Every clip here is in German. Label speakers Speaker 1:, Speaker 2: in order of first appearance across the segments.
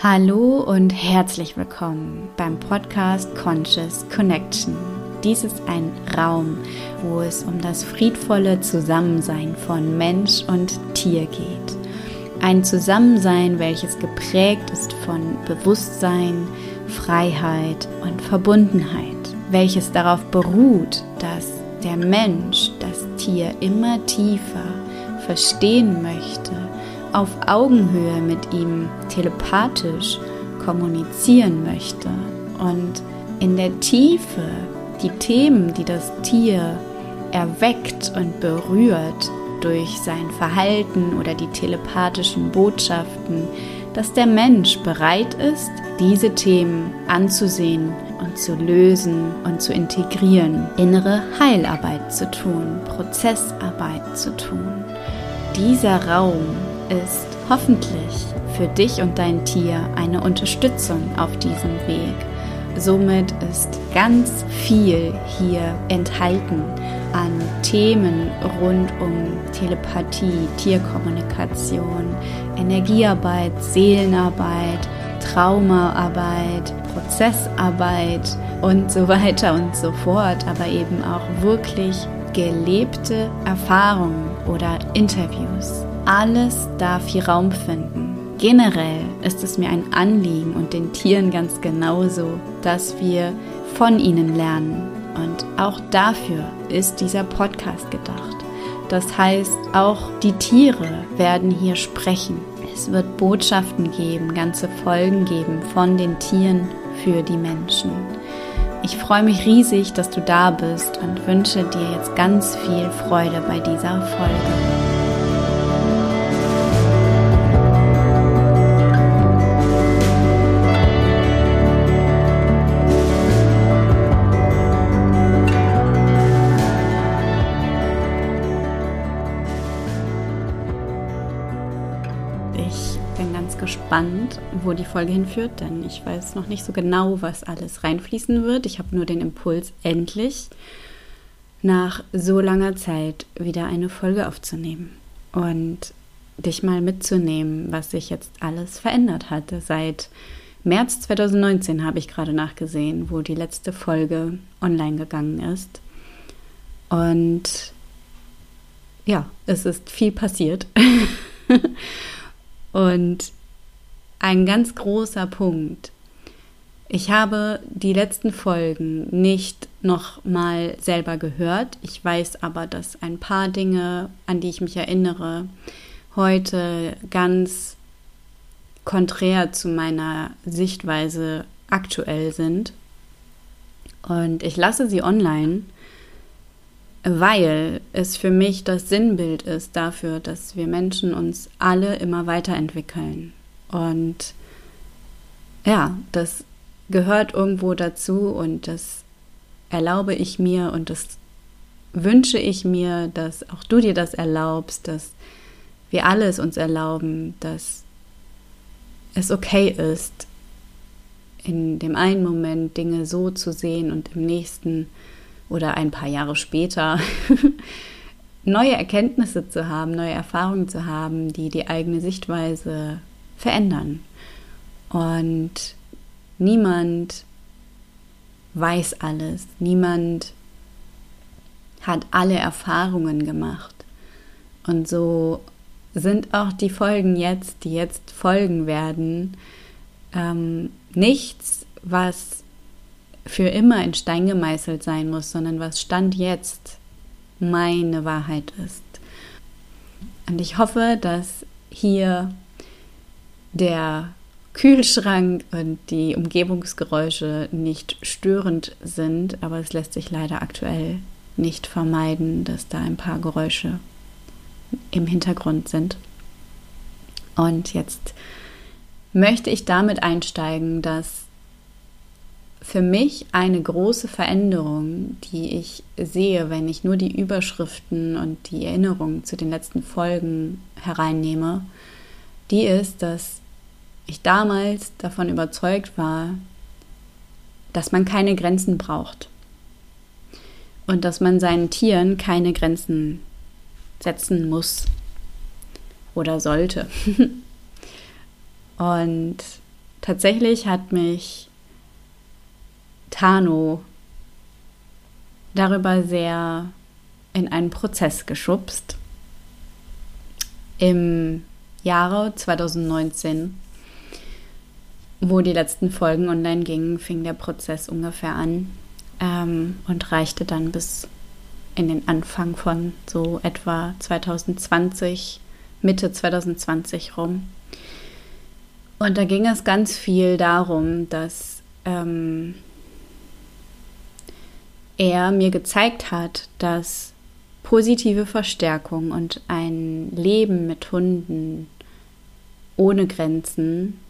Speaker 1: Hallo und herzlich willkommen beim Podcast Conscious Connection. Dies ist ein Raum, wo es um das friedvolle Zusammensein von Mensch und Tier geht. Ein Zusammensein, welches geprägt ist von Bewusstsein, Freiheit und Verbundenheit, welches darauf beruht, dass der Mensch das Tier immer tiefer verstehen möchte auf Augenhöhe mit ihm telepathisch kommunizieren möchte und in der Tiefe die Themen, die das Tier erweckt und berührt durch sein Verhalten oder die telepathischen Botschaften, dass der Mensch bereit ist, diese Themen anzusehen und zu lösen und zu integrieren, innere Heilarbeit zu tun, Prozessarbeit zu tun. Dieser Raum ist hoffentlich für dich und dein Tier eine Unterstützung auf diesem Weg. Somit ist ganz viel hier enthalten an Themen rund um Telepathie, Tierkommunikation, Energiearbeit, Seelenarbeit, Traumaarbeit, Prozessarbeit und so weiter und so fort, aber eben auch wirklich gelebte Erfahrungen oder Interviews. Alles darf hier Raum finden. Generell ist es mir ein Anliegen und den Tieren ganz genauso, dass wir von ihnen lernen. Und auch dafür ist dieser Podcast gedacht. Das heißt, auch die Tiere werden hier sprechen. Es wird Botschaften geben, ganze Folgen geben von den Tieren für die Menschen. Ich freue mich riesig, dass du da bist und wünsche dir jetzt ganz viel Freude bei dieser Folge. Gespannt, wo die Folge hinführt, denn ich weiß noch nicht so genau, was alles reinfließen wird. Ich habe nur den Impuls, endlich nach so langer Zeit wieder eine Folge aufzunehmen und dich mal mitzunehmen, was sich jetzt alles verändert hatte. Seit März 2019 habe ich gerade nachgesehen, wo die letzte Folge online gegangen ist. Und ja, es ist viel passiert. und ein ganz großer Punkt. Ich habe die letzten Folgen nicht noch mal selber gehört. Ich weiß aber, dass ein paar Dinge, an die ich mich erinnere, heute ganz konträr zu meiner Sichtweise aktuell sind. Und ich lasse sie online, weil es für mich das Sinnbild ist dafür, dass wir Menschen uns alle immer weiterentwickeln. Und ja, das gehört irgendwo dazu und das erlaube ich mir und das wünsche ich mir, dass auch du dir das erlaubst, dass wir alles uns erlauben, dass es okay ist, in dem einen Moment Dinge so zu sehen und im nächsten oder ein paar Jahre später neue Erkenntnisse zu haben, neue Erfahrungen zu haben, die die eigene Sichtweise verändern. Und niemand weiß alles, niemand hat alle Erfahrungen gemacht. Und so sind auch die Folgen jetzt, die jetzt folgen werden, ähm, nichts, was für immer in Stein gemeißelt sein muss, sondern was Stand jetzt meine Wahrheit ist. Und ich hoffe, dass hier der Kühlschrank und die Umgebungsgeräusche nicht störend sind, aber es lässt sich leider aktuell nicht vermeiden, dass da ein paar Geräusche im Hintergrund sind. Und jetzt möchte ich damit einsteigen, dass für mich eine große Veränderung, die ich sehe, wenn ich nur die Überschriften und die Erinnerungen zu den letzten Folgen hereinnehme, die ist, dass ich damals davon überzeugt war, dass man keine Grenzen braucht und dass man seinen Tieren keine Grenzen setzen muss oder sollte. und tatsächlich hat mich Tano darüber sehr in einen Prozess geschubst. Im Jahre 2019, wo die letzten Folgen online gingen, fing der Prozess ungefähr an ähm, und reichte dann bis in den Anfang von so etwa 2020, Mitte 2020 rum. Und da ging es ganz viel darum, dass ähm, er mir gezeigt hat, dass positive Verstärkung und ein Leben mit Hunden ohne Grenzen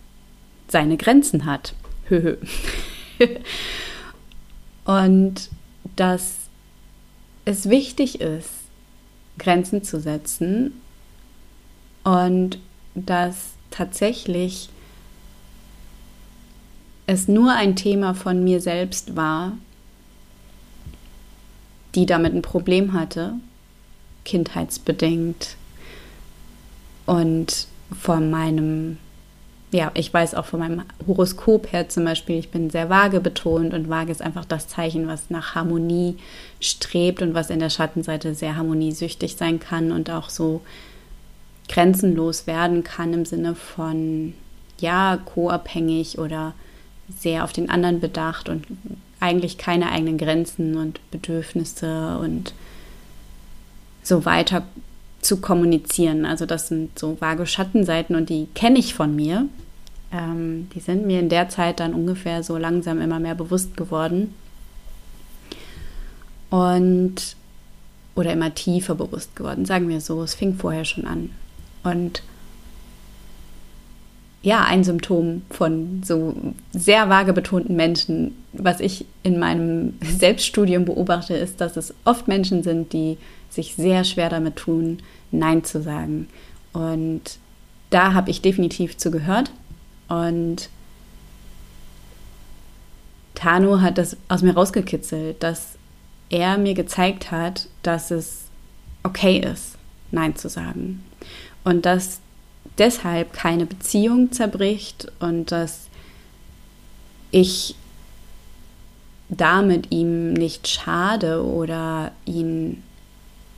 Speaker 1: seine Grenzen hat. und dass es wichtig ist, Grenzen zu setzen und dass tatsächlich es nur ein Thema von mir selbst war, die damit ein Problem hatte, kindheitsbedingt. Und von meinem, ja, ich weiß auch von meinem Horoskop her zum Beispiel, ich bin sehr vage betont und vage ist einfach das Zeichen, was nach Harmonie strebt und was in der Schattenseite sehr harmoniesüchtig sein kann und auch so grenzenlos werden kann im Sinne von, ja, co-abhängig oder sehr auf den anderen bedacht und eigentlich keine eigenen Grenzen und Bedürfnisse und so weiter zu kommunizieren. Also das sind so vage Schattenseiten und die kenne ich von mir. Ähm, die sind mir in der Zeit dann ungefähr so langsam immer mehr bewusst geworden. Und oder immer tiefer bewusst geworden, sagen wir so. Es fing vorher schon an. Und ja, ein Symptom von so sehr vage betonten Menschen, was ich in meinem Selbststudium beobachte, ist, dass es oft Menschen sind, die sich sehr schwer damit tun, Nein zu sagen. Und da habe ich definitiv zugehört. Und Tano hat das aus mir rausgekitzelt, dass er mir gezeigt hat, dass es okay ist, Nein zu sagen. Und dass deshalb keine Beziehung zerbricht und dass ich damit ihm nicht schade oder ihn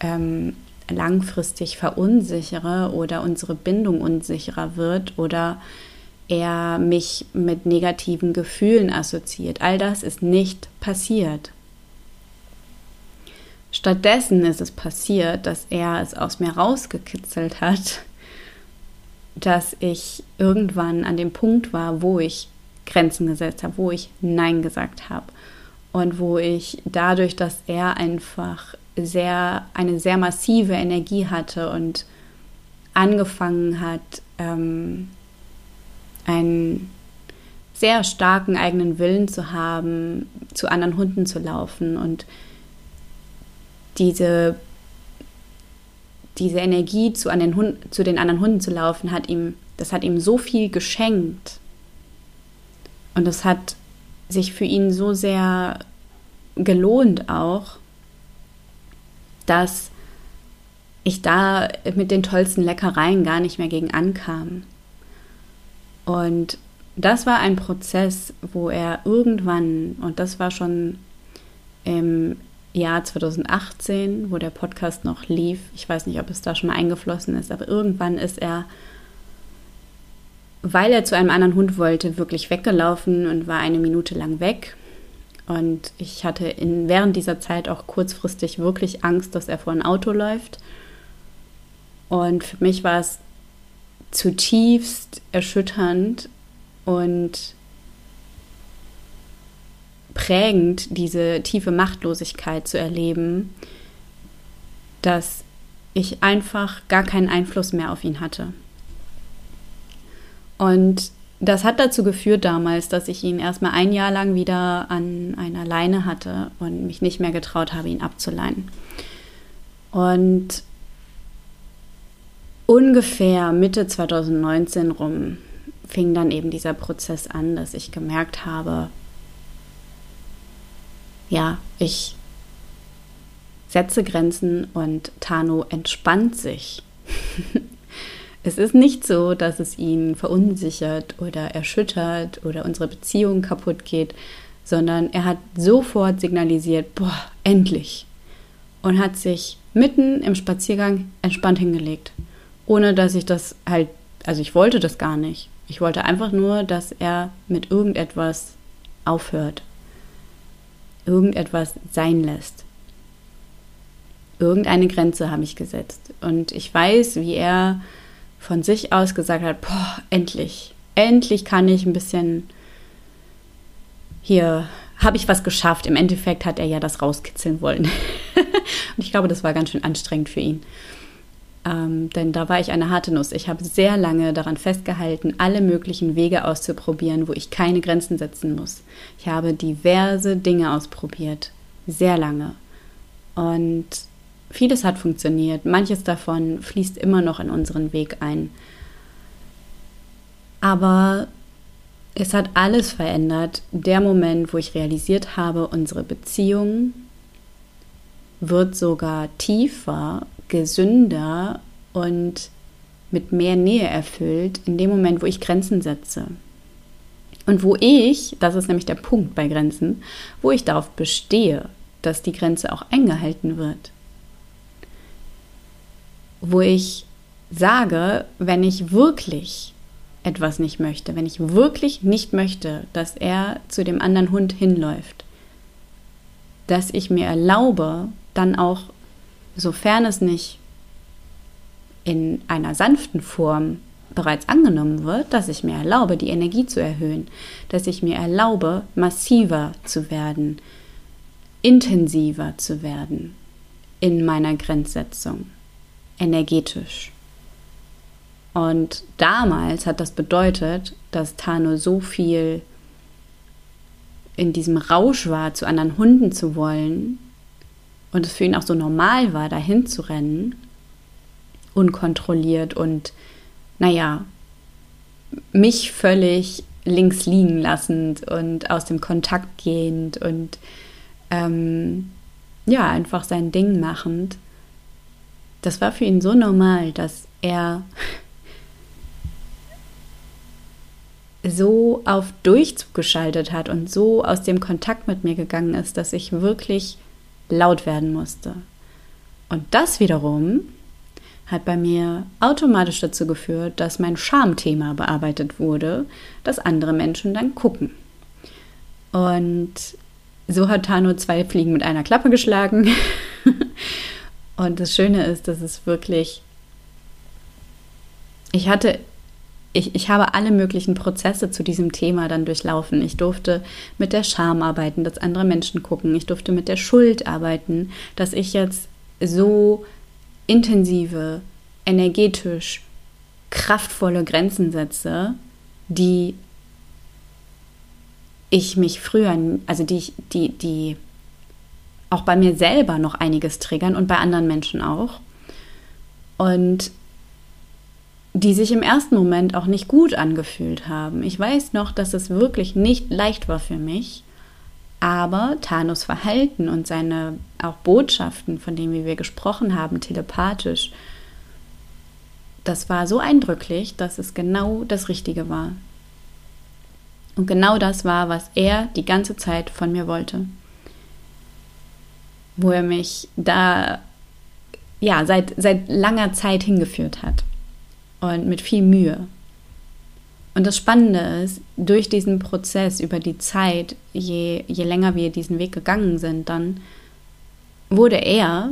Speaker 1: ähm, langfristig verunsichere oder unsere Bindung unsicherer wird oder er mich mit negativen Gefühlen assoziiert. All das ist nicht passiert. Stattdessen ist es passiert, dass er es aus mir rausgekitzelt hat, dass ich irgendwann an dem Punkt war, wo ich Grenzen gesetzt habe, wo ich Nein gesagt habe. Und wo ich dadurch, dass er einfach sehr eine sehr massive Energie hatte und angefangen hat, ähm, einen sehr starken eigenen Willen zu haben, zu anderen Hunden zu laufen und diese diese Energie zu, an den Hund, zu den anderen Hunden zu laufen, hat ihm, das hat ihm so viel geschenkt. Und das hat sich für ihn so sehr gelohnt auch, dass ich da mit den tollsten Leckereien gar nicht mehr gegen ankam. Und das war ein Prozess, wo er irgendwann, und das war schon im Jahr 2018, wo der Podcast noch lief. Ich weiß nicht, ob es da schon mal eingeflossen ist, aber irgendwann ist er, weil er zu einem anderen Hund wollte, wirklich weggelaufen und war eine Minute lang weg. Und ich hatte in, während dieser Zeit auch kurzfristig wirklich Angst, dass er vor ein Auto läuft. Und für mich war es zutiefst erschütternd und prägend, diese tiefe Machtlosigkeit zu erleben, dass ich einfach gar keinen Einfluss mehr auf ihn hatte. Und das hat dazu geführt damals, dass ich ihn erstmal ein Jahr lang wieder an einer Leine hatte und mich nicht mehr getraut habe, ihn abzuleihen. Und ungefähr Mitte 2019 rum fing dann eben dieser Prozess an, dass ich gemerkt habe, ja, ich setze Grenzen und Tano entspannt sich. Es ist nicht so, dass es ihn verunsichert oder erschüttert oder unsere Beziehung kaputt geht, sondern er hat sofort signalisiert, boah, endlich. Und hat sich mitten im Spaziergang entspannt hingelegt. Ohne dass ich das halt, also ich wollte das gar nicht. Ich wollte einfach nur, dass er mit irgendetwas aufhört. Irgendetwas sein lässt. Irgendeine Grenze habe ich gesetzt. Und ich weiß, wie er von sich aus gesagt hat, boah, endlich, endlich kann ich ein bisschen hier habe ich was geschafft. Im Endeffekt hat er ja das rauskitzeln wollen. und ich glaube, das war ganz schön anstrengend für ihn. Ähm, denn da war ich eine harte Nuss. Ich habe sehr lange daran festgehalten, alle möglichen Wege auszuprobieren, wo ich keine Grenzen setzen muss. Ich habe diverse Dinge ausprobiert. Sehr lange. Und vieles hat funktioniert. Manches davon fließt immer noch in unseren Weg ein. Aber es hat alles verändert. Der Moment, wo ich realisiert habe, unsere Beziehung wird sogar tiefer, gesünder und mit mehr Nähe erfüllt, in dem Moment, wo ich Grenzen setze. Und wo ich, das ist nämlich der Punkt bei Grenzen, wo ich darauf bestehe, dass die Grenze auch eingehalten wird. Wo ich sage, wenn ich wirklich etwas nicht möchte, wenn ich wirklich nicht möchte, dass er zu dem anderen Hund hinläuft, dass ich mir erlaube, dann auch, sofern es nicht in einer sanften Form bereits angenommen wird, dass ich mir erlaube, die Energie zu erhöhen, dass ich mir erlaube, massiver zu werden, intensiver zu werden in meiner Grenzsetzung, energetisch. Und damals hat das bedeutet, dass Tano so viel in diesem Rausch war, zu anderen Hunden zu wollen und es für ihn auch so normal war, dahin zu rennen, unkontrolliert und, naja, mich völlig links liegen lassend und aus dem Kontakt gehend und ähm, ja, einfach sein Ding machend. Das war für ihn so normal, dass er so auf Durchzug geschaltet hat und so aus dem Kontakt mit mir gegangen ist, dass ich wirklich laut werden musste. Und das wiederum hat bei mir automatisch dazu geführt, dass mein Schamthema bearbeitet wurde, dass andere Menschen dann gucken. Und so hat Tano zwei Fliegen mit einer Klappe geschlagen. und das Schöne ist, dass es wirklich. Ich hatte ich, ich habe alle möglichen Prozesse zu diesem Thema dann durchlaufen. Ich durfte mit der Scham arbeiten, dass andere Menschen gucken. Ich durfte mit der Schuld arbeiten, dass ich jetzt so intensive, energetisch kraftvolle Grenzen setze, die ich mich früher, also die, die, die auch bei mir selber noch einiges triggern und bei anderen Menschen auch. Und die sich im ersten Moment auch nicht gut angefühlt haben. Ich weiß noch, dass es wirklich nicht leicht war für mich, aber Thanos Verhalten und seine auch Botschaften, von denen wir gesprochen haben, telepathisch, das war so eindrücklich, dass es genau das Richtige war. Und genau das war, was er die ganze Zeit von mir wollte. Wo er mich da ja seit, seit langer Zeit hingeführt hat und mit viel Mühe. Und das Spannende ist, durch diesen Prozess über die Zeit, je, je länger wir diesen Weg gegangen sind, dann wurde er,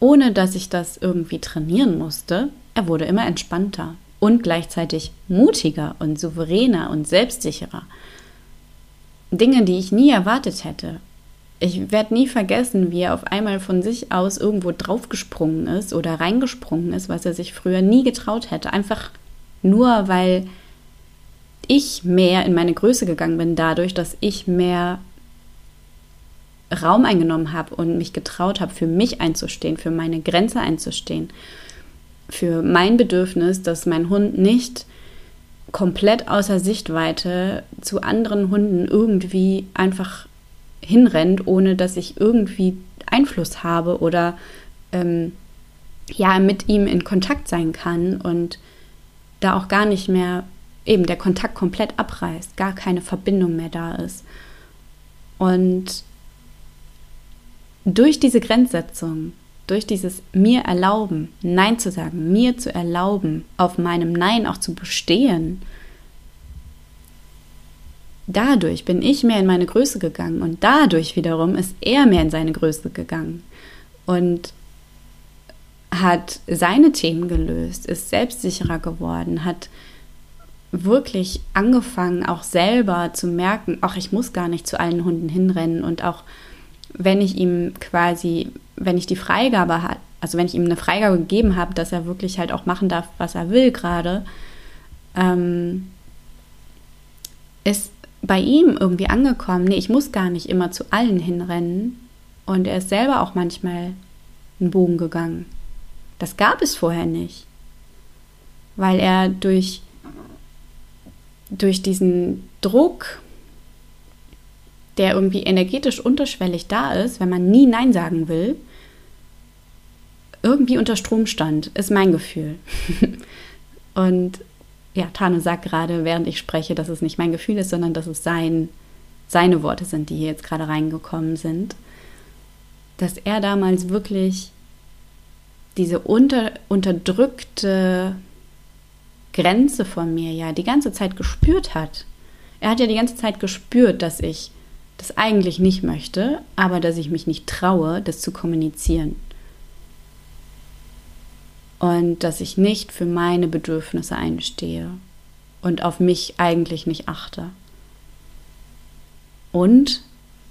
Speaker 1: ohne dass ich das irgendwie trainieren musste, er wurde immer entspannter und gleichzeitig mutiger und souveräner und selbstsicherer. Dinge, die ich nie erwartet hätte. Ich werde nie vergessen, wie er auf einmal von sich aus irgendwo draufgesprungen ist oder reingesprungen ist, was er sich früher nie getraut hätte. Einfach nur, weil ich mehr in meine Größe gegangen bin, dadurch, dass ich mehr Raum eingenommen habe und mich getraut habe, für mich einzustehen, für meine Grenze einzustehen, für mein Bedürfnis, dass mein Hund nicht komplett außer Sichtweite zu anderen Hunden irgendwie einfach hinrennt, ohne dass ich irgendwie Einfluss habe oder ähm, ja mit ihm in Kontakt sein kann und da auch gar nicht mehr eben der Kontakt komplett abreißt, gar keine Verbindung mehr da ist. Und durch diese Grenzsetzung, durch dieses mir erlauben, Nein zu sagen, mir zu erlauben, auf meinem Nein auch zu bestehen, dadurch bin ich mehr in meine Größe gegangen und dadurch wiederum ist er mehr in seine Größe gegangen und hat seine Themen gelöst, ist selbstsicherer geworden, hat wirklich angefangen, auch selber zu merken, ach, ich muss gar nicht zu allen Hunden hinrennen und auch wenn ich ihm quasi, wenn ich die Freigabe hat, also wenn ich ihm eine Freigabe gegeben habe, dass er wirklich halt auch machen darf, was er will gerade, ähm, ist bei ihm irgendwie angekommen, nee, ich muss gar nicht immer zu allen hinrennen. Und er ist selber auch manchmal einen Bogen gegangen. Das gab es vorher nicht. Weil er durch, durch diesen Druck, der irgendwie energetisch unterschwellig da ist, wenn man nie Nein sagen will, irgendwie unter Strom stand, ist mein Gefühl. Und ja, Tano sagt gerade, während ich spreche, dass es nicht mein Gefühl ist, sondern dass es sein, seine Worte sind, die hier jetzt gerade reingekommen sind. Dass er damals wirklich diese unter, unterdrückte Grenze von mir ja die ganze Zeit gespürt hat. Er hat ja die ganze Zeit gespürt, dass ich das eigentlich nicht möchte, aber dass ich mich nicht traue, das zu kommunizieren und dass ich nicht für meine Bedürfnisse einstehe und auf mich eigentlich nicht achte. Und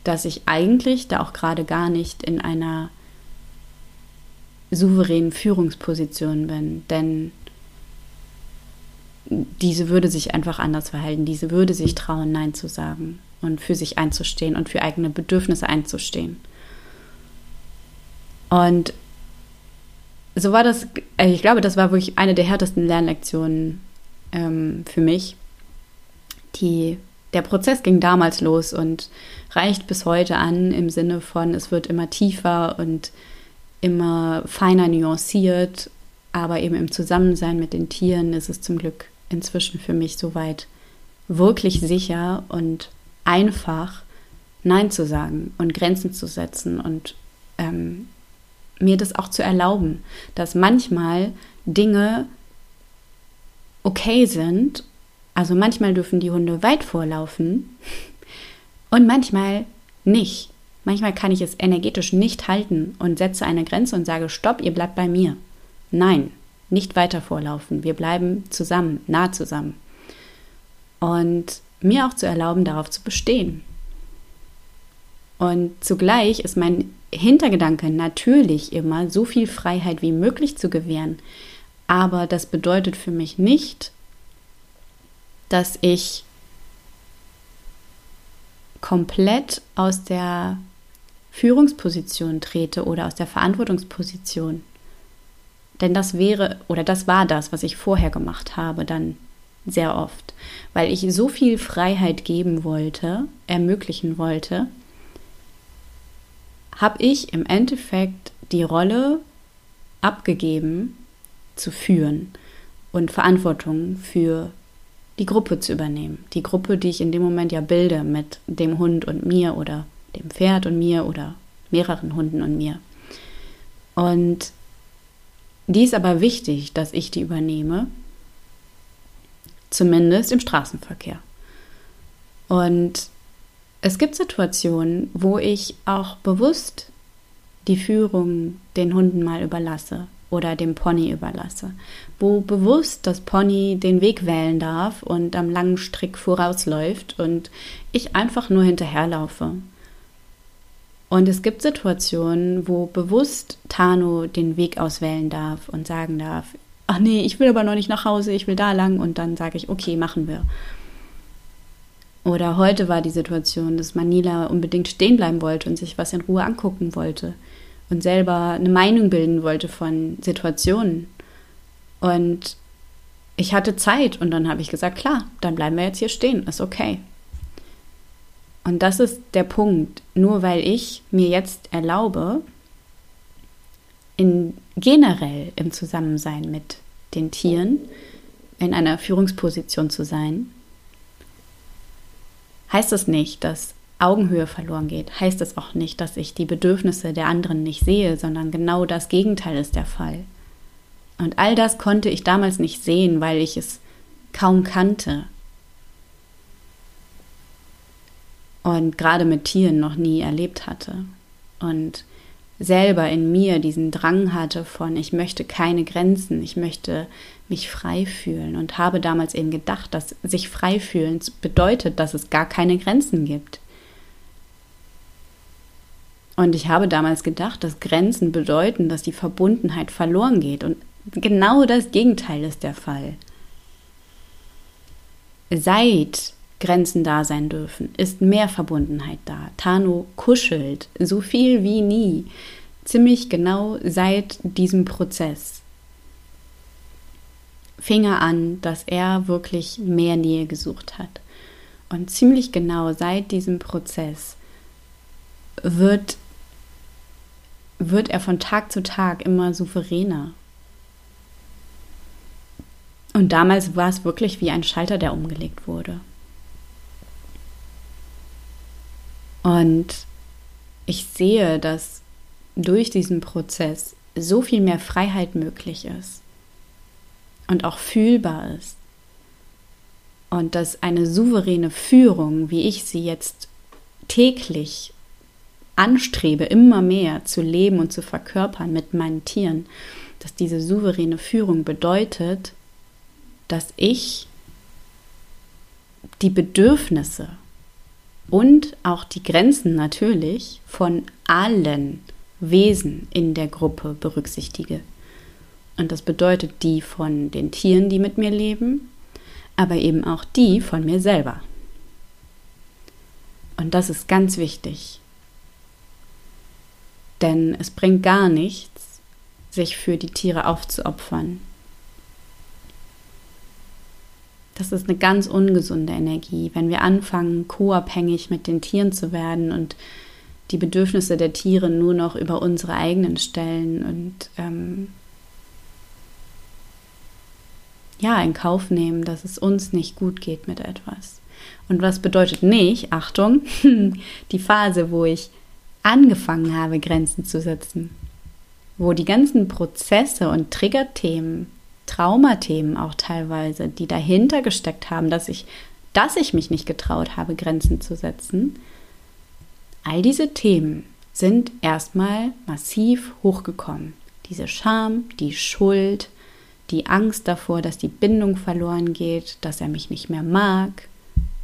Speaker 1: dass ich eigentlich da auch gerade gar nicht in einer souveränen Führungsposition bin, denn diese würde sich einfach anders verhalten, diese würde sich trauen, Nein zu sagen und für sich einzustehen und für eigene Bedürfnisse einzustehen. Und so war das, äh, ich glaube, das war wirklich eine der härtesten Lernlektionen ähm, für mich. Die, der Prozess ging damals los und reicht bis heute an im Sinne von, es wird immer tiefer und immer feiner nuanciert, aber eben im Zusammensein mit den Tieren ist es zum Glück inzwischen für mich soweit wirklich sicher und einfach Nein zu sagen und Grenzen zu setzen und ähm, mir das auch zu erlauben, dass manchmal Dinge okay sind. Also manchmal dürfen die Hunde weit vorlaufen und manchmal nicht. Manchmal kann ich es energetisch nicht halten und setze eine Grenze und sage, stopp, ihr bleibt bei mir. Nein, nicht weiter vorlaufen. Wir bleiben zusammen, nah zusammen. Und mir auch zu erlauben, darauf zu bestehen. Und zugleich ist mein Hintergedanke natürlich immer, so viel Freiheit wie möglich zu gewähren. Aber das bedeutet für mich nicht, dass ich komplett aus der Führungsposition trete oder aus der Verantwortungsposition. Denn das wäre oder das war das, was ich vorher gemacht habe, dann sehr oft, weil ich so viel Freiheit geben wollte, ermöglichen wollte, habe ich im Endeffekt die Rolle abgegeben, zu führen und Verantwortung für die Gruppe zu übernehmen. Die Gruppe, die ich in dem Moment ja bilde mit dem Hund und mir oder dem Pferd und mir oder mehreren Hunden und mir. Und die ist aber wichtig, dass ich die übernehme, zumindest im Straßenverkehr. Und es gibt Situationen, wo ich auch bewusst die Führung den Hunden mal überlasse oder dem Pony überlasse, wo bewusst das Pony den Weg wählen darf und am langen Strick vorausläuft und ich einfach nur hinterherlaufe. Und es gibt Situationen, wo bewusst Tano den Weg auswählen darf und sagen darf, ach nee, ich will aber noch nicht nach Hause, ich will da lang und dann sage ich, okay, machen wir. Oder heute war die Situation, dass Manila unbedingt stehen bleiben wollte und sich was in Ruhe angucken wollte und selber eine Meinung bilden wollte von Situationen. Und ich hatte Zeit und dann habe ich gesagt, klar, dann bleiben wir jetzt hier stehen, ist okay. Und das ist der Punkt. Nur weil ich mir jetzt erlaube, in generell im Zusammensein mit den Tieren, in einer Führungsposition zu sein, heißt das nicht, dass Augenhöhe verloren geht, heißt es auch nicht, dass ich die Bedürfnisse der anderen nicht sehe, sondern genau das Gegenteil ist der Fall. Und all das konnte ich damals nicht sehen, weil ich es kaum kannte. Und gerade mit Tieren noch nie erlebt hatte. Und selber in mir diesen Drang hatte von, ich möchte keine Grenzen, ich möchte mich frei fühlen und habe damals eben gedacht, dass sich frei fühlen bedeutet, dass es gar keine Grenzen gibt. Und ich habe damals gedacht, dass Grenzen bedeuten, dass die Verbundenheit verloren geht. Und genau das Gegenteil ist der Fall. Seit Grenzen da sein dürfen, ist mehr Verbundenheit da. Tano kuschelt so viel wie nie, ziemlich genau seit diesem Prozess. Fing er an, dass er wirklich mehr Nähe gesucht hat. Und ziemlich genau seit diesem Prozess wird wird er von Tag zu Tag immer souveräner. Und damals war es wirklich wie ein Schalter, der umgelegt wurde. Und ich sehe, dass durch diesen Prozess so viel mehr Freiheit möglich ist und auch fühlbar ist. Und dass eine souveräne Führung, wie ich sie jetzt täglich anstrebe, immer mehr zu leben und zu verkörpern mit meinen Tieren, dass diese souveräne Führung bedeutet, dass ich die Bedürfnisse und auch die Grenzen natürlich von allen Wesen in der Gruppe berücksichtige. Und das bedeutet die von den Tieren, die mit mir leben, aber eben auch die von mir selber. Und das ist ganz wichtig. Denn es bringt gar nichts, sich für die Tiere aufzuopfern. Das ist eine ganz ungesunde Energie, wenn wir anfangen, co-abhängig mit den Tieren zu werden und die Bedürfnisse der Tiere nur noch über unsere eigenen stellen und ähm, ja, in Kauf nehmen, dass es uns nicht gut geht mit etwas. Und was bedeutet nicht, Achtung, die Phase, wo ich angefangen habe, Grenzen zu setzen, wo die ganzen Prozesse und Triggerthemen, Traumathemen auch teilweise, die dahinter gesteckt haben, dass ich, dass ich mich nicht getraut habe, Grenzen zu setzen, all diese Themen sind erstmal massiv hochgekommen. Diese Scham, die Schuld, die Angst davor, dass die Bindung verloren geht, dass er mich nicht mehr mag,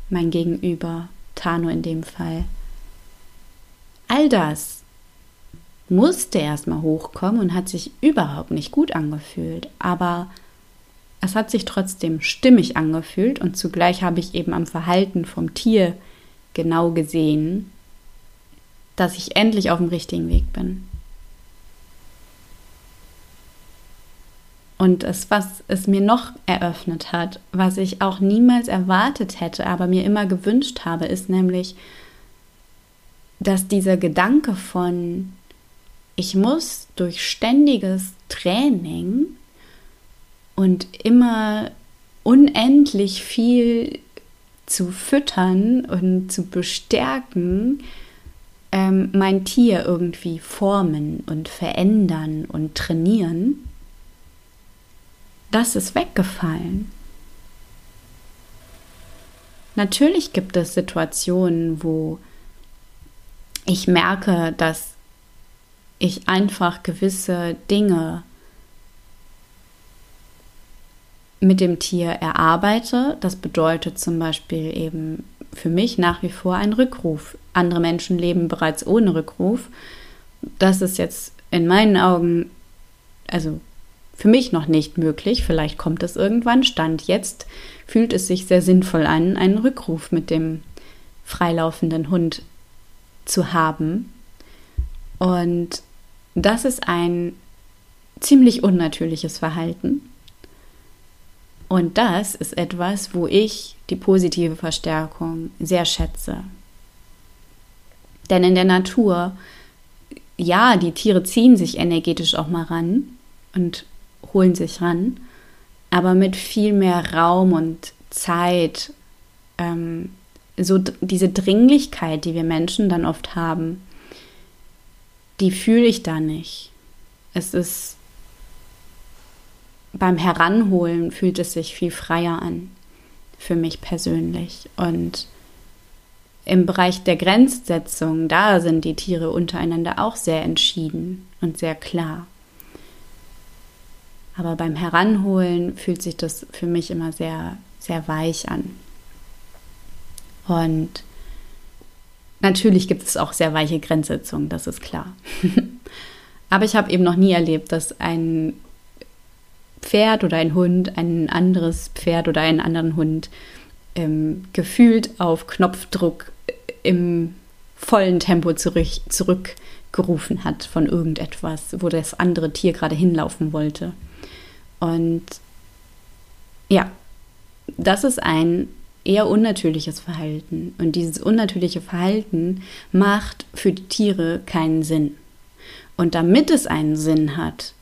Speaker 1: mein Gegenüber, Tano in dem Fall. All das musste erstmal hochkommen und hat sich überhaupt nicht gut angefühlt, aber es hat sich trotzdem stimmig angefühlt und zugleich habe ich eben am Verhalten vom Tier genau gesehen, dass ich endlich auf dem richtigen Weg bin. Und es, was es mir noch eröffnet hat, was ich auch niemals erwartet hätte, aber mir immer gewünscht habe, ist nämlich, dass dieser Gedanke von, ich muss durch ständiges Training und immer unendlich viel zu füttern und zu bestärken, ähm, mein Tier irgendwie formen und verändern und trainieren, das ist weggefallen. Natürlich gibt es Situationen, wo ich merke, dass ich einfach gewisse Dinge mit dem Tier erarbeite. Das bedeutet zum Beispiel eben für mich nach wie vor ein Rückruf. Andere Menschen leben bereits ohne Rückruf. Das ist jetzt in meinen Augen, also für mich noch nicht möglich. Vielleicht kommt es irgendwann. Stand jetzt fühlt es sich sehr sinnvoll an, einen Rückruf mit dem freilaufenden Hund zu haben. Und das ist ein ziemlich unnatürliches Verhalten. Und das ist etwas, wo ich die positive Verstärkung sehr schätze. Denn in der Natur, ja, die Tiere ziehen sich energetisch auch mal ran und holen sich ran, aber mit viel mehr Raum und Zeit. Ähm, so diese Dringlichkeit, die wir Menschen dann oft haben, die fühle ich da nicht. Es ist beim Heranholen fühlt es sich viel freier an für mich persönlich und im Bereich der Grenzsetzung, da sind die Tiere untereinander auch sehr entschieden und sehr klar. Aber beim Heranholen fühlt sich das für mich immer sehr, sehr weich an. Und natürlich gibt es auch sehr weiche Grenzsetzungen, das ist klar. Aber ich habe eben noch nie erlebt, dass ein Pferd oder ein Hund ein anderes Pferd oder einen anderen Hund ähm, gefühlt auf Knopfdruck im vollen Tempo zurück, zurückgerufen hat von irgendetwas, wo das andere Tier gerade hinlaufen wollte. Und ja, das ist ein eher unnatürliches Verhalten. Und dieses unnatürliche Verhalten macht für die Tiere keinen Sinn. Und damit es einen Sinn hat,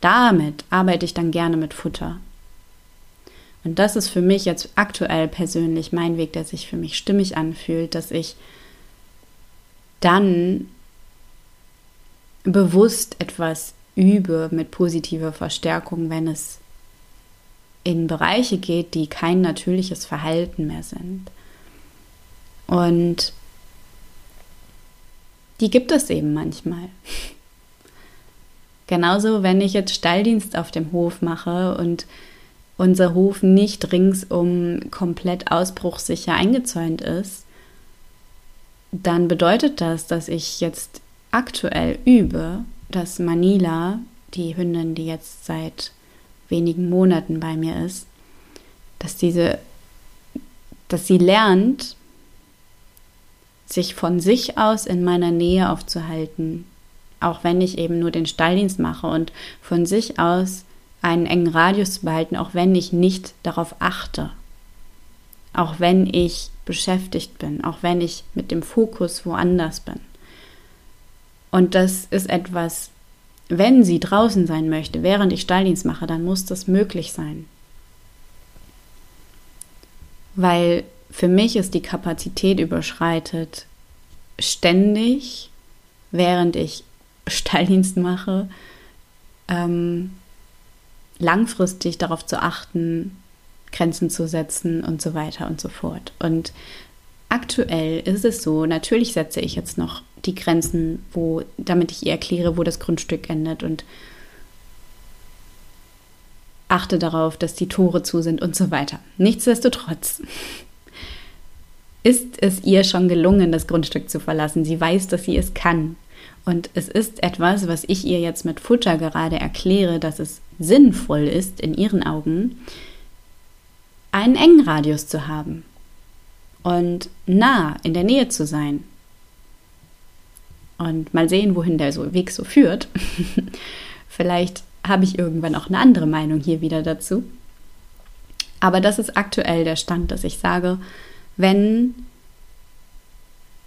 Speaker 1: damit arbeite ich dann gerne mit Futter. Und das ist für mich jetzt aktuell persönlich mein Weg, der sich für mich stimmig anfühlt, dass ich dann bewusst etwas übe mit positiver Verstärkung, wenn es in Bereiche geht, die kein natürliches Verhalten mehr sind. Und die gibt es eben manchmal. Genauso, wenn ich jetzt Stalldienst auf dem Hof mache und unser Hof nicht ringsum komplett ausbruchsicher eingezäunt ist, dann bedeutet das, dass ich jetzt aktuell übe, dass Manila, die Hündin, die jetzt seit wenigen Monaten bei mir ist, dass diese, dass sie lernt, sich von sich aus in meiner Nähe aufzuhalten, auch wenn ich eben nur den Stalldienst mache und von sich aus einen engen Radius zu behalten, auch wenn ich nicht darauf achte, auch wenn ich beschäftigt bin, auch wenn ich mit dem Fokus woanders bin. Und das ist etwas, wenn sie draußen sein möchte, während ich Stalldienst mache, dann muss das möglich sein. Weil für mich ist die Kapazität überschreitet, ständig, während ich Stalldienst mache, ähm, langfristig darauf zu achten, Grenzen zu setzen und so weiter und so fort. Und aktuell ist es so, natürlich setze ich jetzt noch die Grenzen, wo, damit ich ihr erkläre, wo das Grundstück endet und achte darauf, dass die Tore zu sind und so weiter. Nichtsdestotrotz ist es ihr schon gelungen, das Grundstück zu verlassen. Sie weiß, dass sie es kann. Und es ist etwas, was ich ihr jetzt mit Futter gerade erkläre, dass es sinnvoll ist, in ihren Augen, einen engen Radius zu haben und nah in der Nähe zu sein. Und mal sehen, wohin der Weg so führt. Vielleicht habe ich irgendwann auch eine andere Meinung hier wieder dazu. Aber das ist aktuell der Stand, dass ich sage, wenn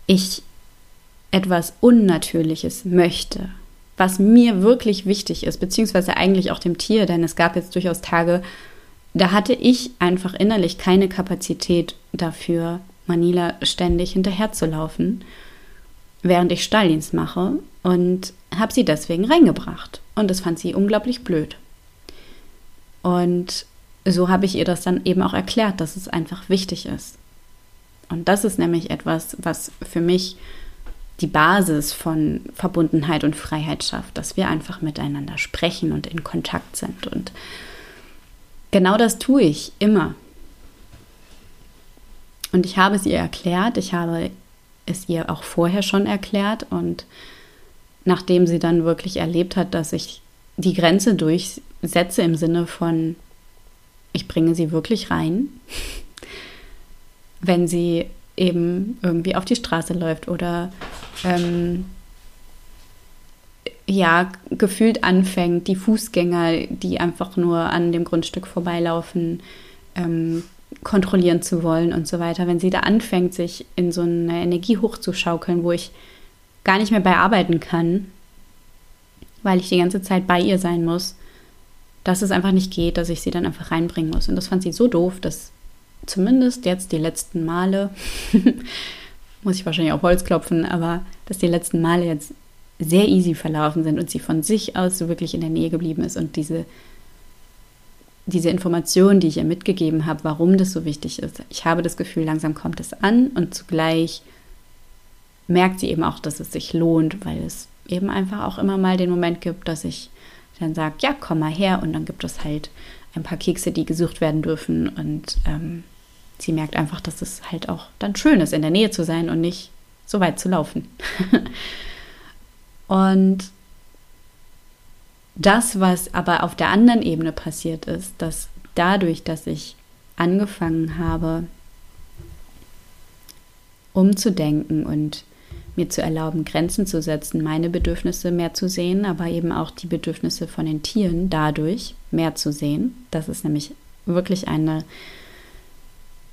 Speaker 1: ich etwas Unnatürliches möchte, was mir wirklich wichtig ist, beziehungsweise eigentlich auch dem Tier, denn es gab jetzt durchaus Tage, da hatte ich einfach innerlich keine Kapazität dafür, Manila ständig hinterherzulaufen, während ich Stalldienst mache und habe sie deswegen reingebracht. Und das fand sie unglaublich blöd. Und so habe ich ihr das dann eben auch erklärt, dass es einfach wichtig ist. Und das ist nämlich etwas, was für mich die Basis von Verbundenheit und Freiheit schafft, dass wir einfach miteinander sprechen und in Kontakt sind. Und genau das tue ich immer. Und ich habe es ihr erklärt, ich habe es ihr auch vorher schon erklärt. Und nachdem sie dann wirklich erlebt hat, dass ich die Grenze durchsetze im Sinne von, ich bringe sie wirklich rein, wenn sie eben irgendwie auf die Straße läuft oder ähm, ja, gefühlt anfängt, die Fußgänger, die einfach nur an dem Grundstück vorbeilaufen, ähm, kontrollieren zu wollen und so weiter. Wenn sie da anfängt, sich in so eine Energie hochzuschaukeln, wo ich gar nicht mehr bei arbeiten kann, weil ich die ganze Zeit bei ihr sein muss, dass es einfach nicht geht, dass ich sie dann einfach reinbringen muss. Und das fand sie so doof, dass zumindest jetzt die letzten Male, muss ich wahrscheinlich auf Holz klopfen, aber dass die letzten Male jetzt sehr easy verlaufen sind und sie von sich aus so wirklich in der Nähe geblieben ist und diese, diese Information, die ich ihr mitgegeben habe, warum das so wichtig ist. Ich habe das Gefühl, langsam kommt es an und zugleich merkt sie eben auch, dass es sich lohnt, weil es eben einfach auch immer mal den Moment gibt, dass ich dann sage, ja, komm mal her und dann gibt es halt ein paar Kekse, die gesucht werden dürfen und ähm, sie merkt einfach, dass es halt auch dann schön ist, in der Nähe zu sein und nicht so weit zu laufen. und das, was aber auf der anderen Ebene passiert ist, dass dadurch, dass ich angefangen habe, umzudenken und mir zu erlauben, Grenzen zu setzen, meine Bedürfnisse mehr zu sehen, aber eben auch die Bedürfnisse von den Tieren dadurch mehr zu sehen. Das ist nämlich wirklich eine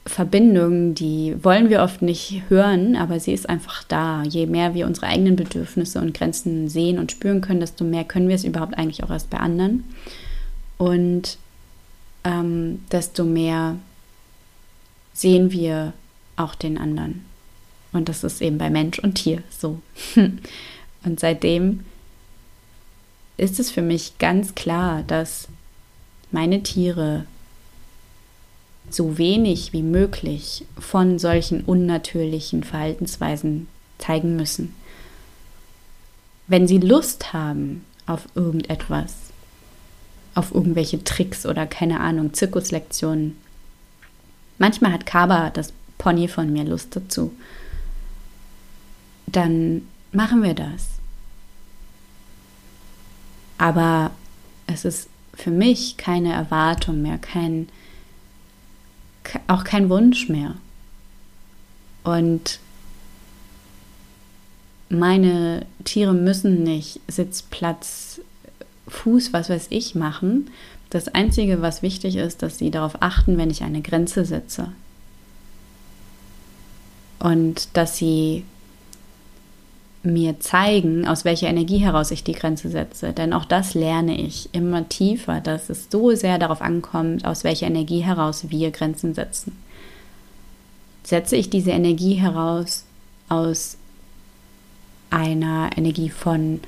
Speaker 1: Verbindung, die wollen wir oft nicht hören, aber sie ist einfach da. Je mehr wir unsere eigenen Bedürfnisse und Grenzen sehen und spüren können, desto mehr können wir es überhaupt eigentlich auch erst bei anderen. Und ähm, desto mehr sehen wir auch den anderen. Und das ist eben bei Mensch und Tier so. Und seitdem ist es für mich ganz klar, dass meine Tiere so wenig wie möglich von solchen unnatürlichen Verhaltensweisen zeigen müssen. Wenn sie Lust haben auf irgendetwas, auf irgendwelche Tricks oder keine Ahnung, Zirkuslektionen. Manchmal hat Kaba, das Pony von mir, Lust dazu dann machen wir das. Aber es ist für mich keine Erwartung mehr, kein, auch kein Wunsch mehr. Und meine Tiere müssen nicht Sitz, Platz, Fuß, was weiß ich machen. Das Einzige, was wichtig ist, dass sie darauf achten, wenn ich eine Grenze setze. Und dass sie mir zeigen, aus welcher Energie heraus ich die Grenze setze. Denn auch das lerne ich immer tiefer, dass es so sehr darauf ankommt, aus welcher Energie heraus wir Grenzen setzen. Setze ich diese Energie heraus aus einer Energie von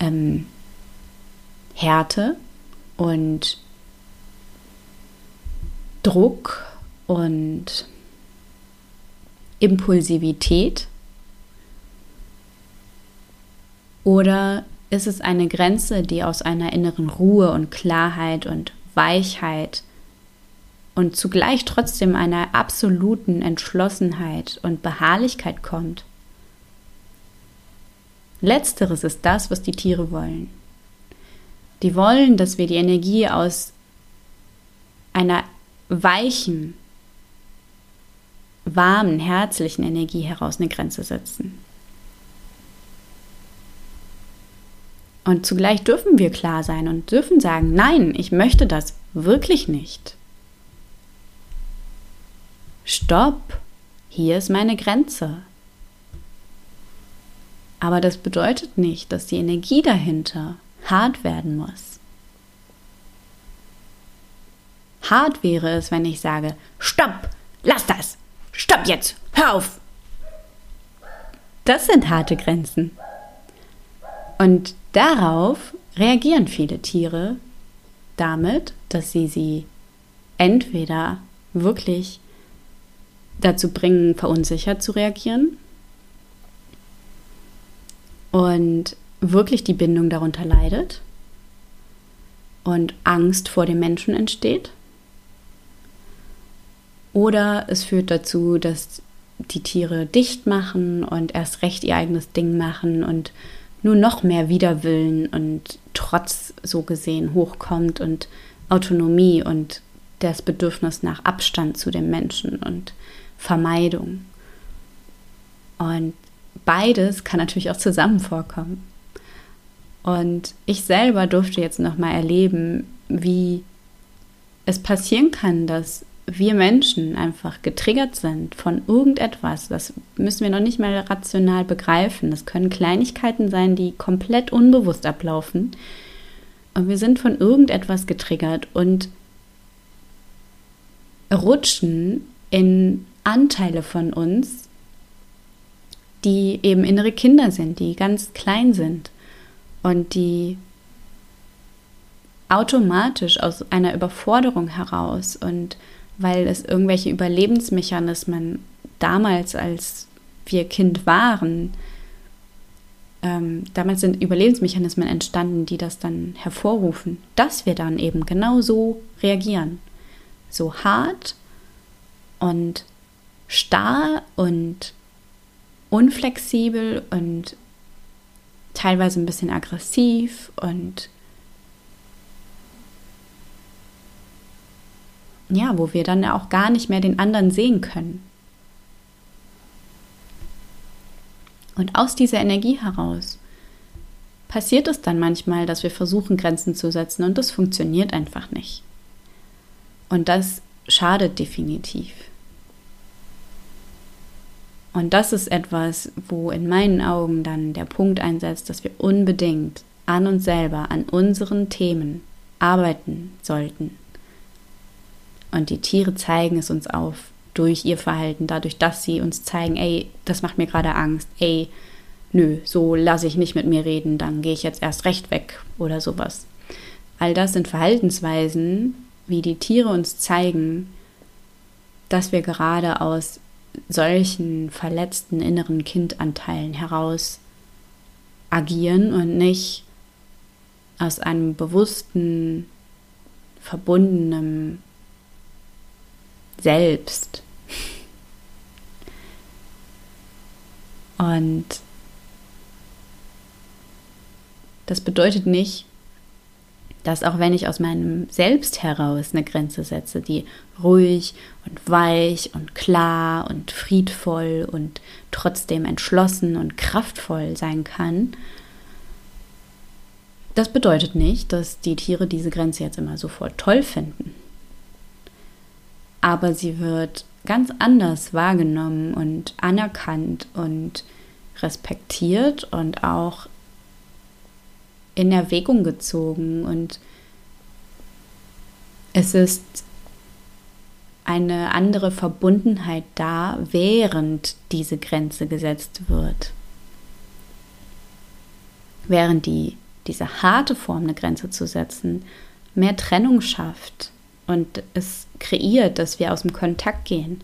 Speaker 1: ähm, Härte und Druck und Impulsivität, Oder ist es eine Grenze, die aus einer inneren Ruhe und Klarheit und Weichheit und zugleich trotzdem einer absoluten Entschlossenheit und Beharrlichkeit kommt? Letzteres ist das, was die Tiere wollen. Die wollen, dass wir die Energie aus einer weichen, warmen, herzlichen Energie heraus eine Grenze setzen. Und zugleich dürfen wir klar sein und dürfen sagen, nein, ich möchte das wirklich nicht. Stopp, hier ist meine Grenze. Aber das bedeutet nicht, dass die Energie dahinter hart werden muss. Hart wäre es, wenn ich sage, stopp, lass das, stopp jetzt, hör auf. Das sind harte Grenzen. Und Darauf reagieren viele Tiere damit, dass sie sie entweder wirklich dazu bringen, verunsichert zu reagieren und wirklich die Bindung darunter leidet und Angst vor dem Menschen entsteht. Oder es führt dazu, dass die Tiere dicht machen und erst recht ihr eigenes Ding machen und nur noch mehr Widerwillen und Trotz so gesehen hochkommt und Autonomie und das Bedürfnis nach Abstand zu dem Menschen und Vermeidung. Und beides kann natürlich auch zusammen vorkommen. Und ich selber durfte jetzt noch mal erleben, wie es passieren kann, dass wir Menschen einfach getriggert sind von irgendetwas, das müssen wir noch nicht mal rational begreifen. Das können Kleinigkeiten sein, die komplett unbewusst ablaufen und wir sind von irgendetwas getriggert und rutschen in Anteile von uns, die eben innere Kinder sind, die ganz klein sind und die automatisch aus einer Überforderung heraus und weil es irgendwelche Überlebensmechanismen damals, als wir Kind waren, ähm, damals sind Überlebensmechanismen entstanden, die das dann hervorrufen, dass wir dann eben genau so reagieren. So hart und starr und unflexibel und teilweise ein bisschen aggressiv und ja, wo wir dann auch gar nicht mehr den anderen sehen können. Und aus dieser Energie heraus passiert es dann manchmal, dass wir versuchen, Grenzen zu setzen und das funktioniert einfach nicht. Und das schadet definitiv. Und das ist etwas, wo in meinen Augen dann der Punkt einsetzt, dass wir unbedingt an uns selber, an unseren Themen arbeiten sollten. Und die Tiere zeigen es uns auf durch ihr Verhalten, dadurch, dass sie uns zeigen, ey, das macht mir gerade Angst, ey, nö, so lasse ich nicht mit mir reden, dann gehe ich jetzt erst recht weg oder sowas. All das sind Verhaltensweisen, wie die Tiere uns zeigen, dass wir gerade aus solchen verletzten inneren Kindanteilen heraus agieren und nicht aus einem bewussten, verbundenen Selbst. Und das bedeutet nicht, dass auch wenn ich aus meinem Selbst heraus eine Grenze setze, die ruhig und weich und klar und friedvoll und trotzdem entschlossen und kraftvoll sein kann, das bedeutet nicht, dass die Tiere diese Grenze jetzt immer sofort toll finden. Aber sie wird ganz anders wahrgenommen und anerkannt und respektiert und auch in Erwägung gezogen und es ist eine andere Verbundenheit da, während diese Grenze gesetzt wird. Während die, diese harte Form, eine Grenze zu setzen, mehr Trennung schafft und es kreiert, dass wir aus dem Kontakt gehen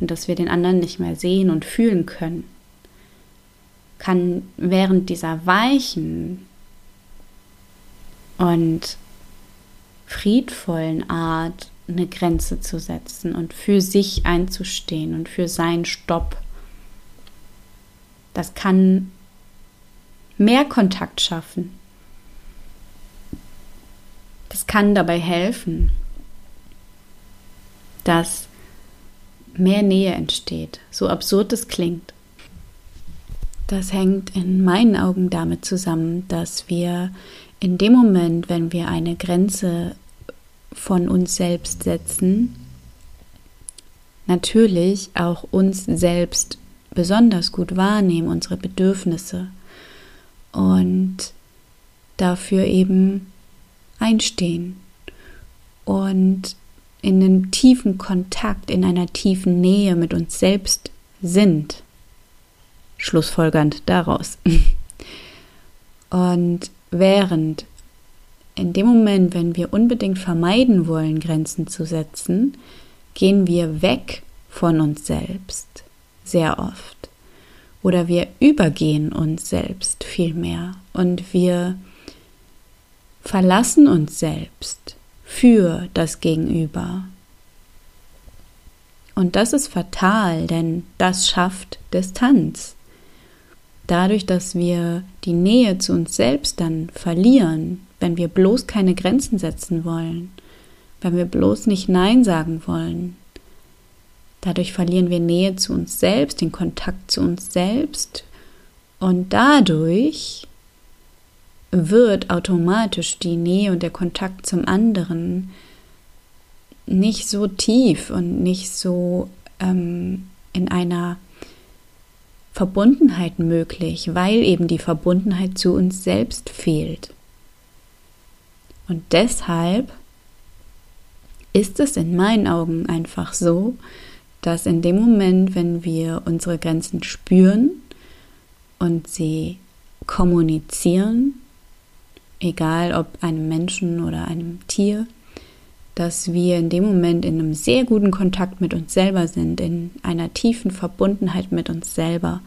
Speaker 1: und dass wir den anderen nicht mehr sehen und fühlen können, kann während dieser weichen, und friedvollen Art eine Grenze zu setzen und für sich einzustehen und für seinen Stopp. Das kann mehr Kontakt schaffen. Das kann dabei helfen, dass mehr Nähe entsteht, so absurd es klingt. Das hängt in meinen Augen damit zusammen, dass wir in dem Moment, wenn wir eine Grenze von uns selbst setzen, natürlich auch uns selbst besonders gut wahrnehmen, unsere Bedürfnisse und dafür eben einstehen und in einem tiefen Kontakt, in einer tiefen Nähe mit uns selbst sind. Schlussfolgernd daraus. Und Während in dem Moment, wenn wir unbedingt vermeiden wollen, Grenzen zu setzen, gehen wir weg von uns selbst sehr oft. Oder wir übergehen uns selbst viel mehr und wir verlassen uns selbst für das Gegenüber. Und das ist fatal, denn das schafft Distanz dadurch, dass wir die Nähe zu uns selbst dann verlieren, wenn wir bloß keine Grenzen setzen wollen, wenn wir bloß nicht Nein sagen wollen. Dadurch verlieren wir Nähe zu uns selbst, den Kontakt zu uns selbst und dadurch wird automatisch die Nähe und der Kontakt zum anderen nicht so tief und nicht so ähm, in einer Verbundenheit möglich, weil eben die Verbundenheit zu uns selbst fehlt. Und deshalb ist es in meinen Augen einfach so, dass in dem Moment, wenn wir unsere Grenzen spüren und sie kommunizieren, egal ob einem Menschen oder einem Tier, dass wir in dem Moment in einem sehr guten Kontakt mit uns selber sind, in einer tiefen Verbundenheit mit uns selber.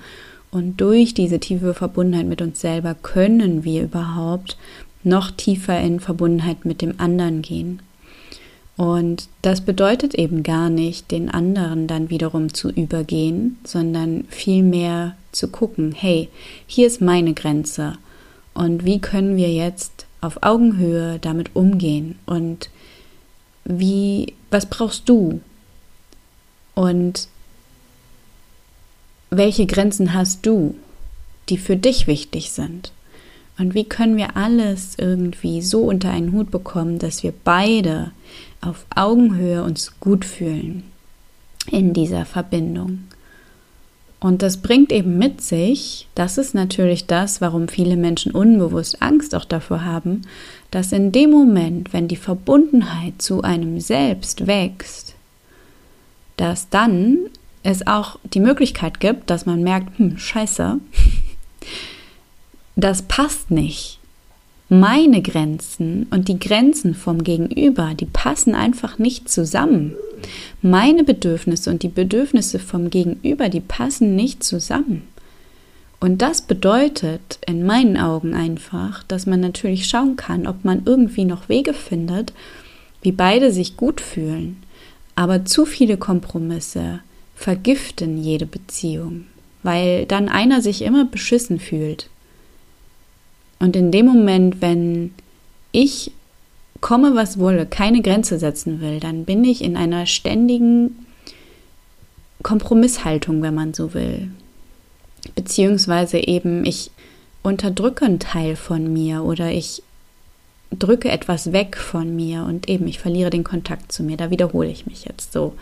Speaker 1: Und durch diese tiefe Verbundenheit mit uns selber können wir überhaupt noch tiefer in Verbundenheit mit dem anderen gehen. Und das bedeutet eben gar nicht, den anderen dann wiederum zu übergehen, sondern vielmehr zu gucken, hey, hier ist meine Grenze und wie können wir jetzt auf Augenhöhe damit umgehen und wie, was brauchst du und welche Grenzen hast du, die für dich wichtig sind? Und wie können wir alles irgendwie so unter einen Hut bekommen, dass wir beide auf Augenhöhe uns gut fühlen in dieser Verbindung? Und das bringt eben mit sich, das ist natürlich das, warum viele Menschen unbewusst Angst auch davor haben, dass in dem Moment, wenn die Verbundenheit zu einem selbst wächst, dass dann es auch die Möglichkeit gibt, dass man merkt, hm, scheiße, das passt nicht. Meine Grenzen und die Grenzen vom Gegenüber, die passen einfach nicht zusammen. Meine Bedürfnisse und die Bedürfnisse vom Gegenüber, die passen nicht zusammen. Und das bedeutet in meinen Augen einfach, dass man natürlich schauen kann, ob man irgendwie noch Wege findet, wie beide sich gut fühlen. Aber zu viele Kompromisse vergiften jede Beziehung, weil dann einer sich immer beschissen fühlt. Und in dem Moment, wenn ich komme, was wolle, keine Grenze setzen will, dann bin ich in einer ständigen Kompromisshaltung, wenn man so will. Beziehungsweise eben, ich unterdrücke einen Teil von mir oder ich drücke etwas weg von mir und eben, ich verliere den Kontakt zu mir. Da wiederhole ich mich jetzt so.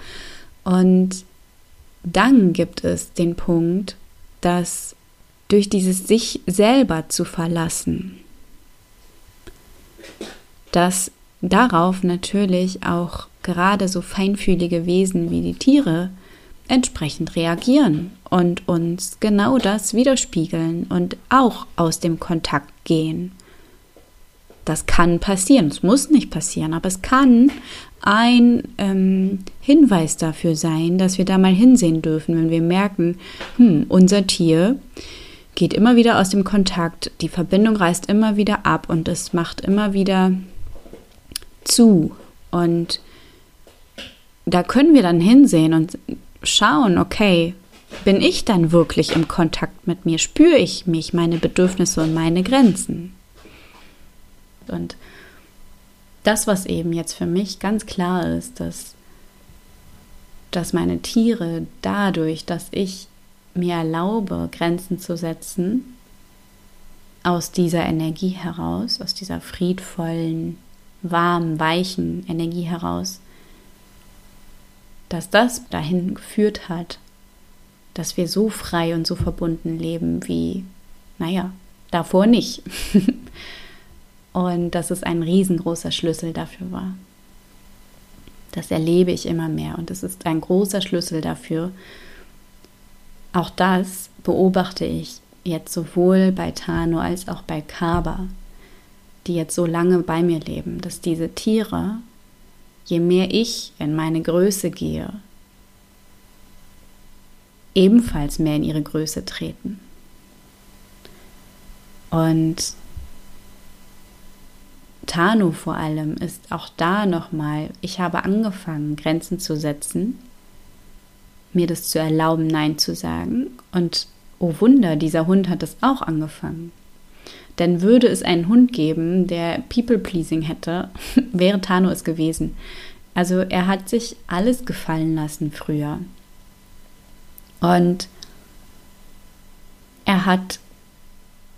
Speaker 1: Und dann gibt es den Punkt, dass durch dieses sich selber zu verlassen, dass darauf natürlich auch gerade so feinfühlige Wesen wie die Tiere entsprechend reagieren und uns genau das widerspiegeln und auch aus dem Kontakt gehen. Das kann passieren, es muss nicht passieren, aber es kann ein ähm, Hinweis dafür sein, dass wir da mal hinsehen dürfen, wenn wir merken, hm, unser Tier geht immer wieder aus dem Kontakt, die Verbindung reißt immer wieder ab und es macht immer wieder zu. Und da können wir dann hinsehen und schauen, okay, bin ich dann wirklich im Kontakt mit mir? Spüre ich mich, meine Bedürfnisse und meine Grenzen? Und das, was eben jetzt für mich ganz klar ist, dass, dass meine Tiere dadurch, dass ich mir erlaube, Grenzen zu setzen, aus dieser Energie heraus, aus dieser friedvollen, warmen, weichen Energie heraus, dass das dahin geführt hat, dass wir so frei und so verbunden leben wie, naja, davor nicht. und dass es ein riesengroßer Schlüssel dafür war. Das erlebe ich immer mehr und es ist ein großer Schlüssel dafür, auch das beobachte ich jetzt sowohl bei Tano als auch bei Kaba, die jetzt so lange bei mir leben, dass diese Tiere, je mehr ich in meine Größe gehe, ebenfalls mehr in ihre Größe treten. Und Tano vor allem ist auch da nochmal, ich habe angefangen, Grenzen zu setzen mir das zu erlauben, Nein zu sagen. Und oh Wunder, dieser Hund hat es auch angefangen. Denn würde es einen Hund geben, der People-Pleasing hätte, wäre Tano es gewesen. Also er hat sich alles gefallen lassen früher. Und er hat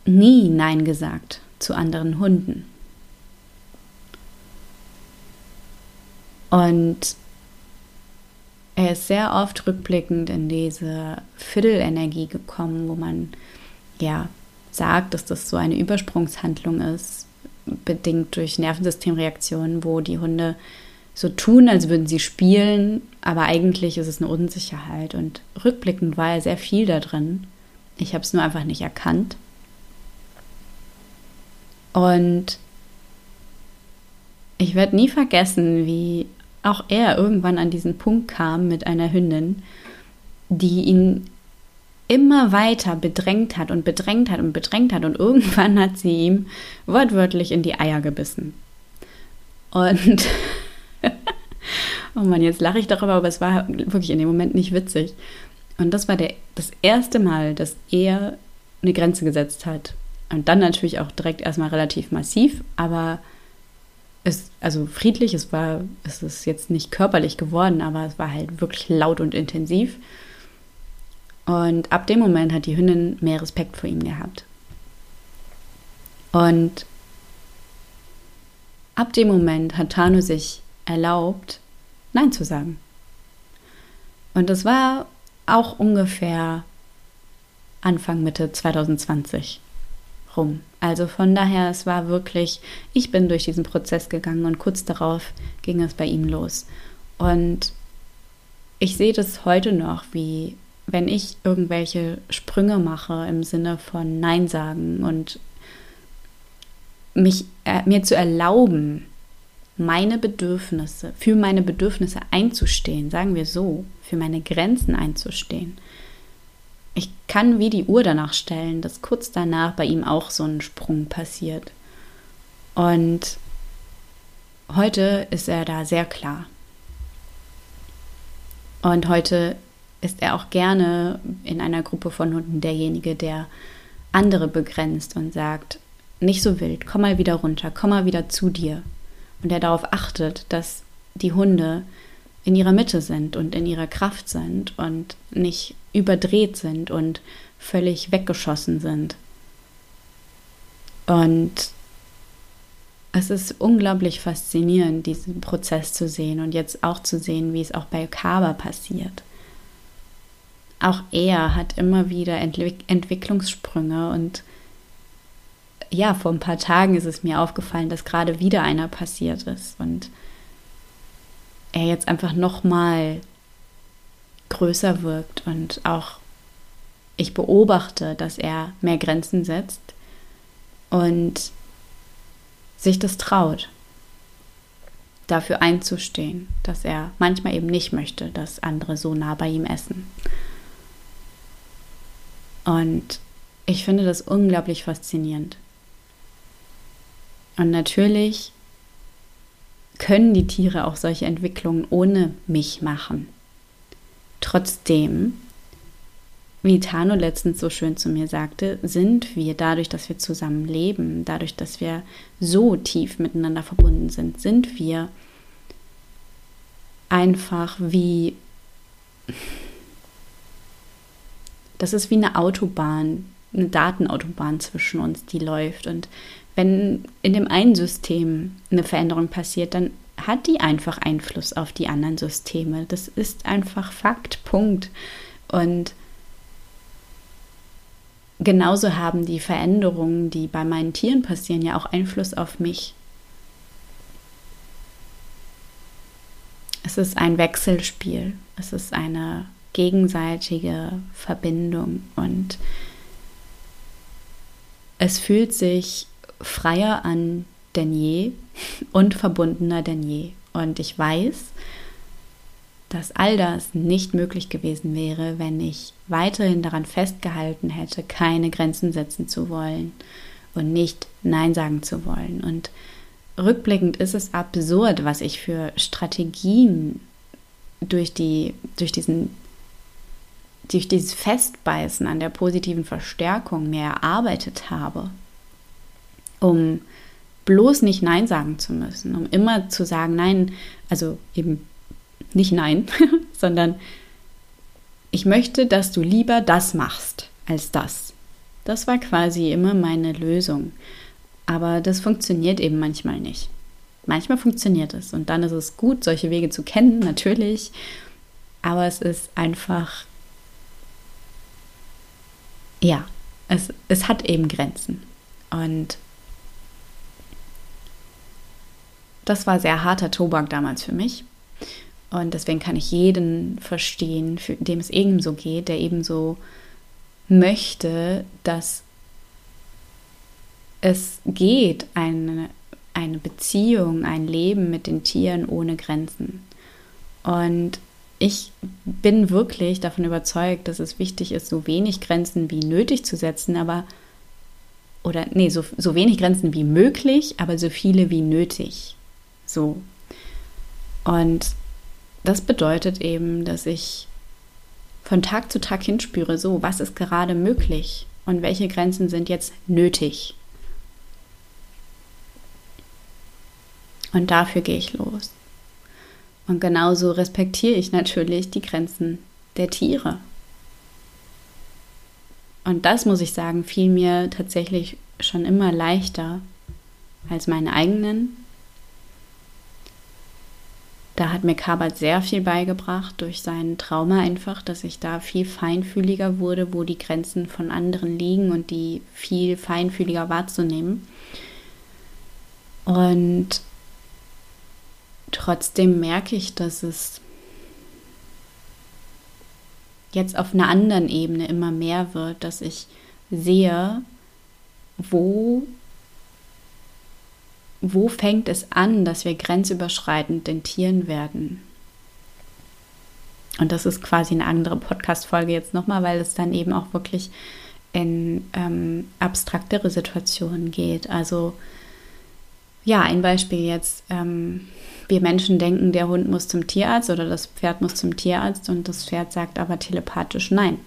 Speaker 1: nie Nein gesagt zu anderen Hunden. Und er ist sehr oft rückblickend in diese Fiddle-Energie gekommen, wo man ja sagt, dass das so eine Übersprungshandlung ist, bedingt durch Nervensystemreaktionen, wo die Hunde so tun, als würden sie spielen, aber eigentlich ist es eine Unsicherheit. Und rückblickend war ja sehr viel da drin. Ich habe es nur einfach nicht erkannt. Und ich werde nie vergessen, wie auch er irgendwann an diesen Punkt kam mit einer Hündin, die ihn immer weiter bedrängt hat und bedrängt hat und bedrängt hat und irgendwann hat sie ihm wortwörtlich in die Eier gebissen. Und oh Mann, jetzt lache ich darüber, aber es war wirklich in dem Moment nicht witzig. Und das war der, das erste Mal, dass er eine Grenze gesetzt hat. Und dann natürlich auch direkt erstmal relativ massiv, aber es, also friedlich, es war, es ist jetzt nicht körperlich geworden, aber es war halt wirklich laut und intensiv. Und ab dem Moment hat die Hündin mehr Respekt vor ihm gehabt. Und ab dem Moment hat Tano sich erlaubt, Nein zu sagen. Und das war auch ungefähr Anfang Mitte 2020 rum. Also von daher, es war wirklich, ich bin durch diesen Prozess gegangen und kurz darauf ging es bei ihm los. Und ich sehe das heute noch, wie wenn ich irgendwelche Sprünge mache im Sinne von Nein sagen und mich, äh, mir zu erlauben, meine Bedürfnisse, für meine Bedürfnisse einzustehen, sagen wir so, für meine Grenzen einzustehen. Ich kann wie die Uhr danach stellen, dass kurz danach bei ihm auch so ein Sprung passiert. Und heute ist er da sehr klar. Und heute ist er auch gerne in einer Gruppe von Hunden derjenige, der andere begrenzt und sagt, nicht so wild, komm mal wieder runter, komm mal wieder zu dir, und der darauf achtet, dass die Hunde in ihrer Mitte sind und in ihrer Kraft sind und nicht überdreht sind und völlig weggeschossen sind. Und es ist unglaublich faszinierend, diesen Prozess zu sehen und jetzt auch zu sehen, wie es auch bei Kaba passiert. Auch er hat immer wieder Entwick Entwicklungssprünge und ja, vor ein paar Tagen ist es mir aufgefallen, dass gerade wieder einer passiert ist und er jetzt einfach noch mal größer wirkt und auch ich beobachte, dass er mehr Grenzen setzt und sich das traut, dafür einzustehen, dass er manchmal eben nicht möchte, dass andere so nah bei ihm essen. Und ich finde das unglaublich faszinierend. Und natürlich können die Tiere auch solche Entwicklungen ohne mich machen. Trotzdem, wie Tano letztens so schön zu mir sagte, sind wir dadurch, dass wir zusammen leben, dadurch, dass wir so tief miteinander verbunden sind, sind wir einfach wie, das ist wie eine Autobahn, eine Datenautobahn zwischen uns, die läuft. Und wenn in dem einen System eine Veränderung passiert, dann hat die einfach Einfluss auf die anderen Systeme. Das ist einfach Fakt, Punkt. Und genauso haben die Veränderungen, die bei meinen Tieren passieren, ja auch Einfluss auf mich. Es ist ein Wechselspiel, es ist eine gegenseitige Verbindung und es fühlt sich freier an denn je und verbundener denn je. Und ich weiß, dass all das nicht möglich gewesen wäre, wenn ich weiterhin daran festgehalten hätte, keine Grenzen setzen zu wollen und nicht Nein sagen zu wollen. Und rückblickend ist es absurd, was ich für Strategien durch, die, durch, diesen, durch dieses Festbeißen an der positiven Verstärkung mir erarbeitet habe um bloß nicht Nein sagen zu müssen, um immer zu sagen Nein, also eben nicht Nein, sondern ich möchte, dass du lieber das machst als das. Das war quasi immer meine Lösung. Aber das funktioniert eben manchmal nicht. Manchmal funktioniert es und dann ist es gut, solche Wege zu kennen, natürlich. Aber es ist einfach, ja, es, es hat eben Grenzen. Und das war sehr harter Tobak damals für mich. Und deswegen kann ich jeden verstehen, für, dem es ebenso geht, der ebenso möchte, dass es geht, eine, eine Beziehung, ein Leben mit den Tieren ohne Grenzen. Und ich bin wirklich davon überzeugt, dass es wichtig ist, so wenig Grenzen wie nötig zu setzen, aber oder nee, so, so wenig Grenzen wie möglich, aber so viele wie nötig. So. Und das bedeutet eben, dass ich von Tag zu Tag hinspüre, so, was ist gerade möglich und welche Grenzen sind jetzt nötig. Und dafür gehe ich los. Und genauso respektiere ich natürlich die Grenzen der Tiere. Und das muss ich sagen, fiel mir tatsächlich schon immer leichter als meine eigenen. Da hat mir Kabat sehr viel beigebracht durch sein Trauma einfach, dass ich da viel feinfühliger wurde, wo die Grenzen von anderen liegen und die viel feinfühliger wahrzunehmen. Und trotzdem merke ich, dass es jetzt auf einer anderen Ebene immer mehr wird, dass ich sehe, wo, wo fängt es an, dass wir grenzüberschreitend den Tieren werden. Und das ist quasi eine andere Podcast-Folge jetzt nochmal, weil es dann eben auch wirklich in ähm, abstraktere Situationen geht. Also ja, ein Beispiel jetzt. Ähm, wir Menschen denken, der Hund muss zum Tierarzt oder das Pferd muss zum Tierarzt und das Pferd sagt aber telepathisch nein.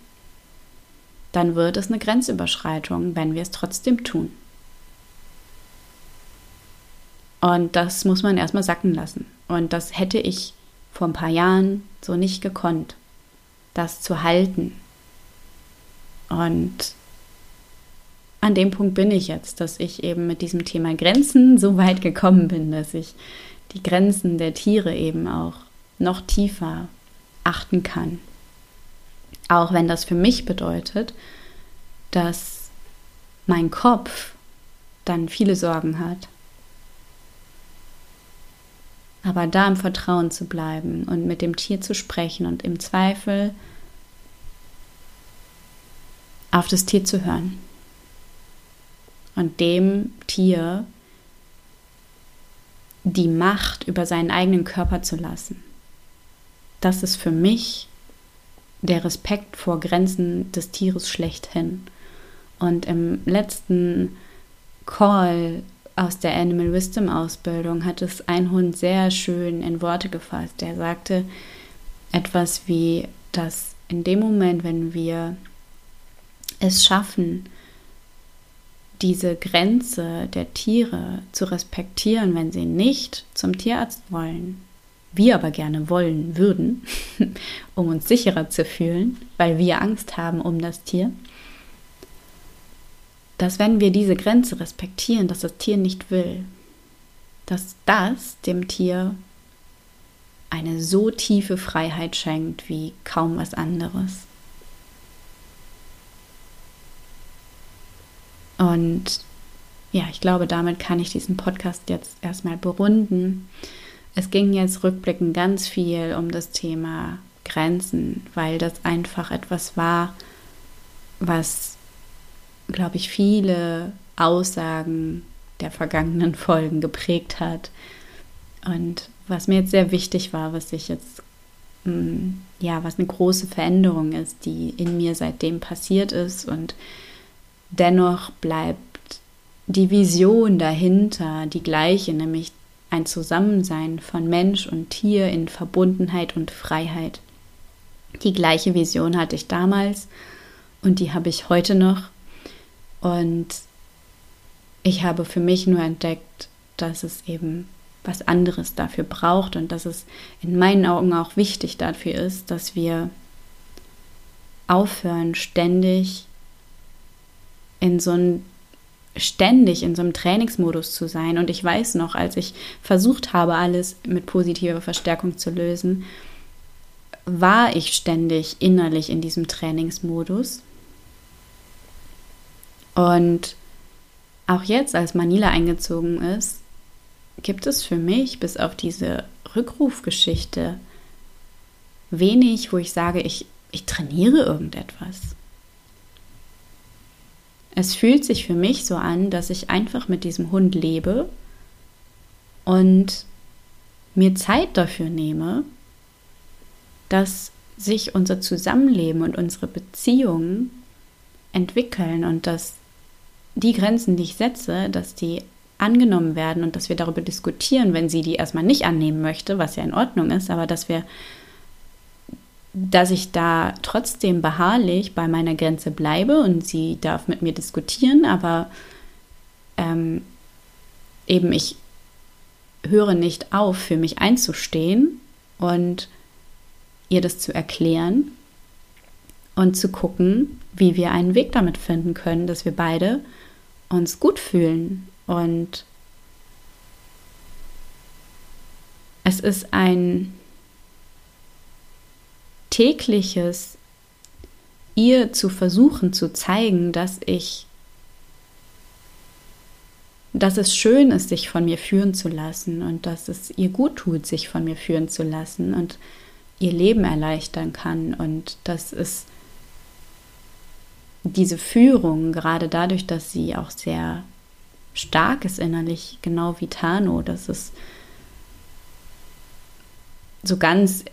Speaker 1: Dann wird es eine Grenzüberschreitung, wenn wir es trotzdem tun. Und das muss man erstmal sacken lassen. Und das hätte ich vor ein paar Jahren so nicht gekonnt, das zu halten. Und an dem Punkt bin ich jetzt, dass ich eben mit diesem Thema Grenzen so weit gekommen bin, dass ich die Grenzen der Tiere eben auch noch tiefer achten kann. Auch wenn das für mich bedeutet, dass mein Kopf dann viele Sorgen hat. Aber da im Vertrauen zu bleiben und mit dem Tier zu sprechen und im Zweifel auf das Tier zu hören und dem Tier die Macht über seinen eigenen Körper zu lassen. Das ist für mich der Respekt vor Grenzen des Tieres schlechthin. Und im letzten Call aus der Animal Wisdom Ausbildung hat es ein Hund sehr schön in Worte gefasst. Er sagte etwas wie, dass in dem Moment, wenn wir es schaffen, diese Grenze der Tiere zu respektieren, wenn sie nicht zum Tierarzt wollen, wir aber gerne wollen würden, um uns sicherer zu fühlen, weil wir Angst haben um das Tier, dass wenn wir diese Grenze respektieren, dass das Tier nicht will, dass das dem Tier eine so tiefe Freiheit schenkt wie kaum was anderes. Und ja, ich glaube, damit kann ich diesen Podcast jetzt erstmal berunden. Es ging jetzt rückblickend ganz viel um das Thema Grenzen, weil das einfach etwas war, was, glaube ich, viele Aussagen der vergangenen Folgen geprägt hat. Und was mir jetzt sehr wichtig war, was ich jetzt, mm, ja, was eine große Veränderung ist, die in mir seitdem passiert ist und Dennoch bleibt die Vision dahinter die gleiche, nämlich ein Zusammensein von Mensch und Tier in Verbundenheit und Freiheit. Die gleiche Vision hatte ich damals und die habe ich heute noch. Und ich habe für mich nur entdeckt, dass es eben was anderes dafür braucht und dass es in meinen Augen auch wichtig dafür ist, dass wir aufhören, ständig in so ein ständig in so einem Trainingsmodus zu sein. Und ich weiß noch, als ich versucht habe, alles mit positiver Verstärkung zu lösen, war ich ständig innerlich in diesem Trainingsmodus. Und auch jetzt, als Manila eingezogen ist, gibt es für mich bis auf diese Rückrufgeschichte wenig, wo ich sage, ich, ich trainiere irgendetwas. Es fühlt sich für mich so an, dass ich einfach mit diesem Hund lebe und mir Zeit dafür nehme, dass sich unser Zusammenleben und unsere Beziehungen entwickeln und dass die Grenzen, die ich setze, dass die angenommen werden und dass wir darüber diskutieren, wenn sie die erstmal nicht annehmen möchte, was ja in Ordnung ist, aber dass wir, dass ich da trotzdem beharrlich bei meiner Grenze bleibe und sie darf mit mir diskutieren, aber ähm, eben ich höre nicht auf, für mich einzustehen und ihr das zu erklären und zu gucken, wie wir einen Weg damit finden können, dass wir beide uns gut fühlen. Und es ist ein tägliches ihr zu versuchen zu zeigen, dass ich dass es schön ist, sich von mir führen zu lassen und dass es ihr gut tut, sich von mir führen zu lassen und ihr Leben erleichtern kann und dass es diese Führung, gerade dadurch, dass sie auch sehr stark ist innerlich, genau wie Tano, dass es so ganz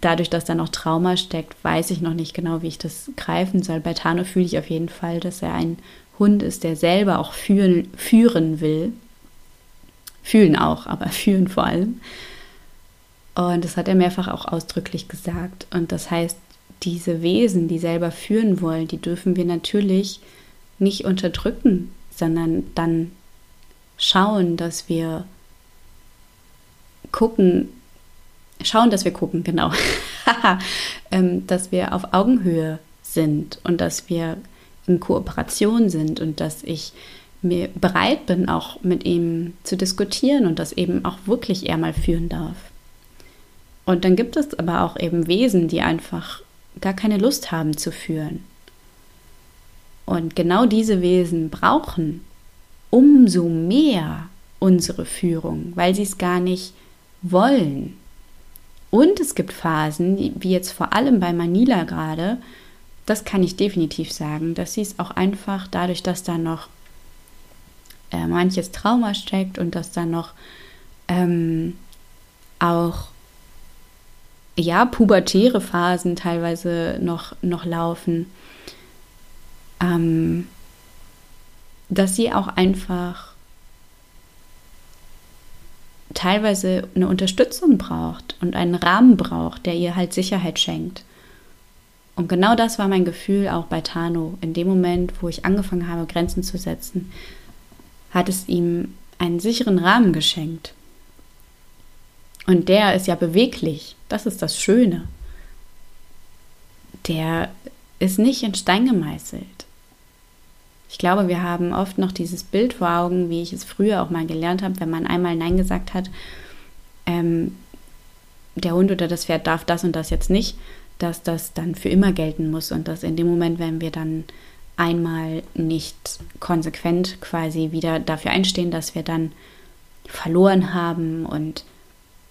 Speaker 1: dadurch, dass da noch Trauma steckt, weiß ich noch nicht genau, wie ich das greifen soll. Bei Tano fühle ich auf jeden Fall, dass er ein Hund ist, der selber auch führen, führen will. Fühlen auch, aber führen vor allem. Und das hat er mehrfach auch ausdrücklich gesagt. Und das heißt, diese Wesen, die selber führen wollen, die dürfen wir natürlich nicht unterdrücken, sondern dann schauen, dass wir gucken, schauen, dass wir gucken, genau, ähm, dass wir auf Augenhöhe sind und dass wir in Kooperation sind und dass ich mir bereit bin, auch mit ihm zu diskutieren und das eben auch wirklich er mal führen darf. Und dann gibt es aber auch eben Wesen, die einfach gar keine Lust haben zu führen. Und genau diese Wesen brauchen umso mehr unsere Führung, weil sie es gar nicht wollen. Und es gibt Phasen, wie jetzt vor allem bei Manila gerade, das kann ich definitiv sagen, dass sie es auch einfach dadurch, dass da noch äh, manches Trauma steckt und dass da noch ähm, auch ja pubertäre Phasen teilweise noch, noch laufen, ähm, dass sie auch einfach teilweise eine Unterstützung braucht und einen Rahmen braucht, der ihr halt Sicherheit schenkt. Und genau das war mein Gefühl auch bei Tano. In dem Moment, wo ich angefangen habe, Grenzen zu setzen, hat es ihm einen sicheren Rahmen geschenkt. Und der ist ja beweglich. Das ist das Schöne. Der ist nicht in Stein gemeißelt. Ich glaube, wir haben oft noch dieses Bild vor Augen, wie ich es früher auch mal gelernt habe, wenn man einmal Nein gesagt hat, ähm, der Hund oder das Pferd darf das und das jetzt nicht, dass das dann für immer gelten muss und dass in dem Moment, wenn wir dann einmal nicht konsequent quasi wieder dafür einstehen, dass wir dann verloren haben und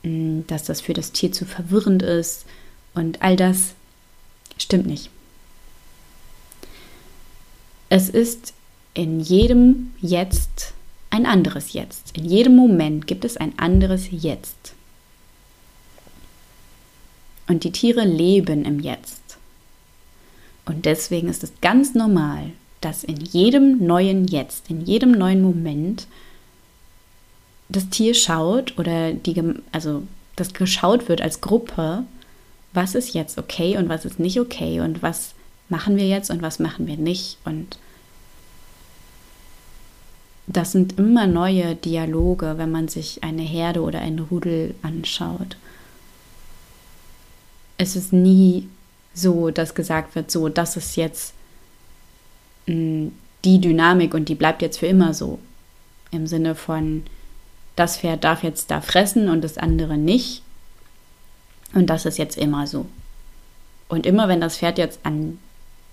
Speaker 1: dass das für das Tier zu verwirrend ist und all das stimmt nicht. Es ist in jedem Jetzt ein anderes Jetzt. In jedem Moment gibt es ein anderes Jetzt. Und die Tiere leben im Jetzt. Und deswegen ist es ganz normal, dass in jedem neuen Jetzt, in jedem neuen Moment das Tier schaut oder die, also das geschaut wird als Gruppe, was ist jetzt okay und was ist nicht okay und was machen wir jetzt und was machen wir nicht. Und das sind immer neue Dialoge, wenn man sich eine Herde oder ein Rudel anschaut. Es ist nie so, dass gesagt wird, so, das ist jetzt mh, mm, die Dynamik und die bleibt jetzt für immer so. Im Sinne von, das Pferd darf jetzt da fressen und das andere nicht. Und das ist jetzt immer so. Und immer wenn das Pferd jetzt an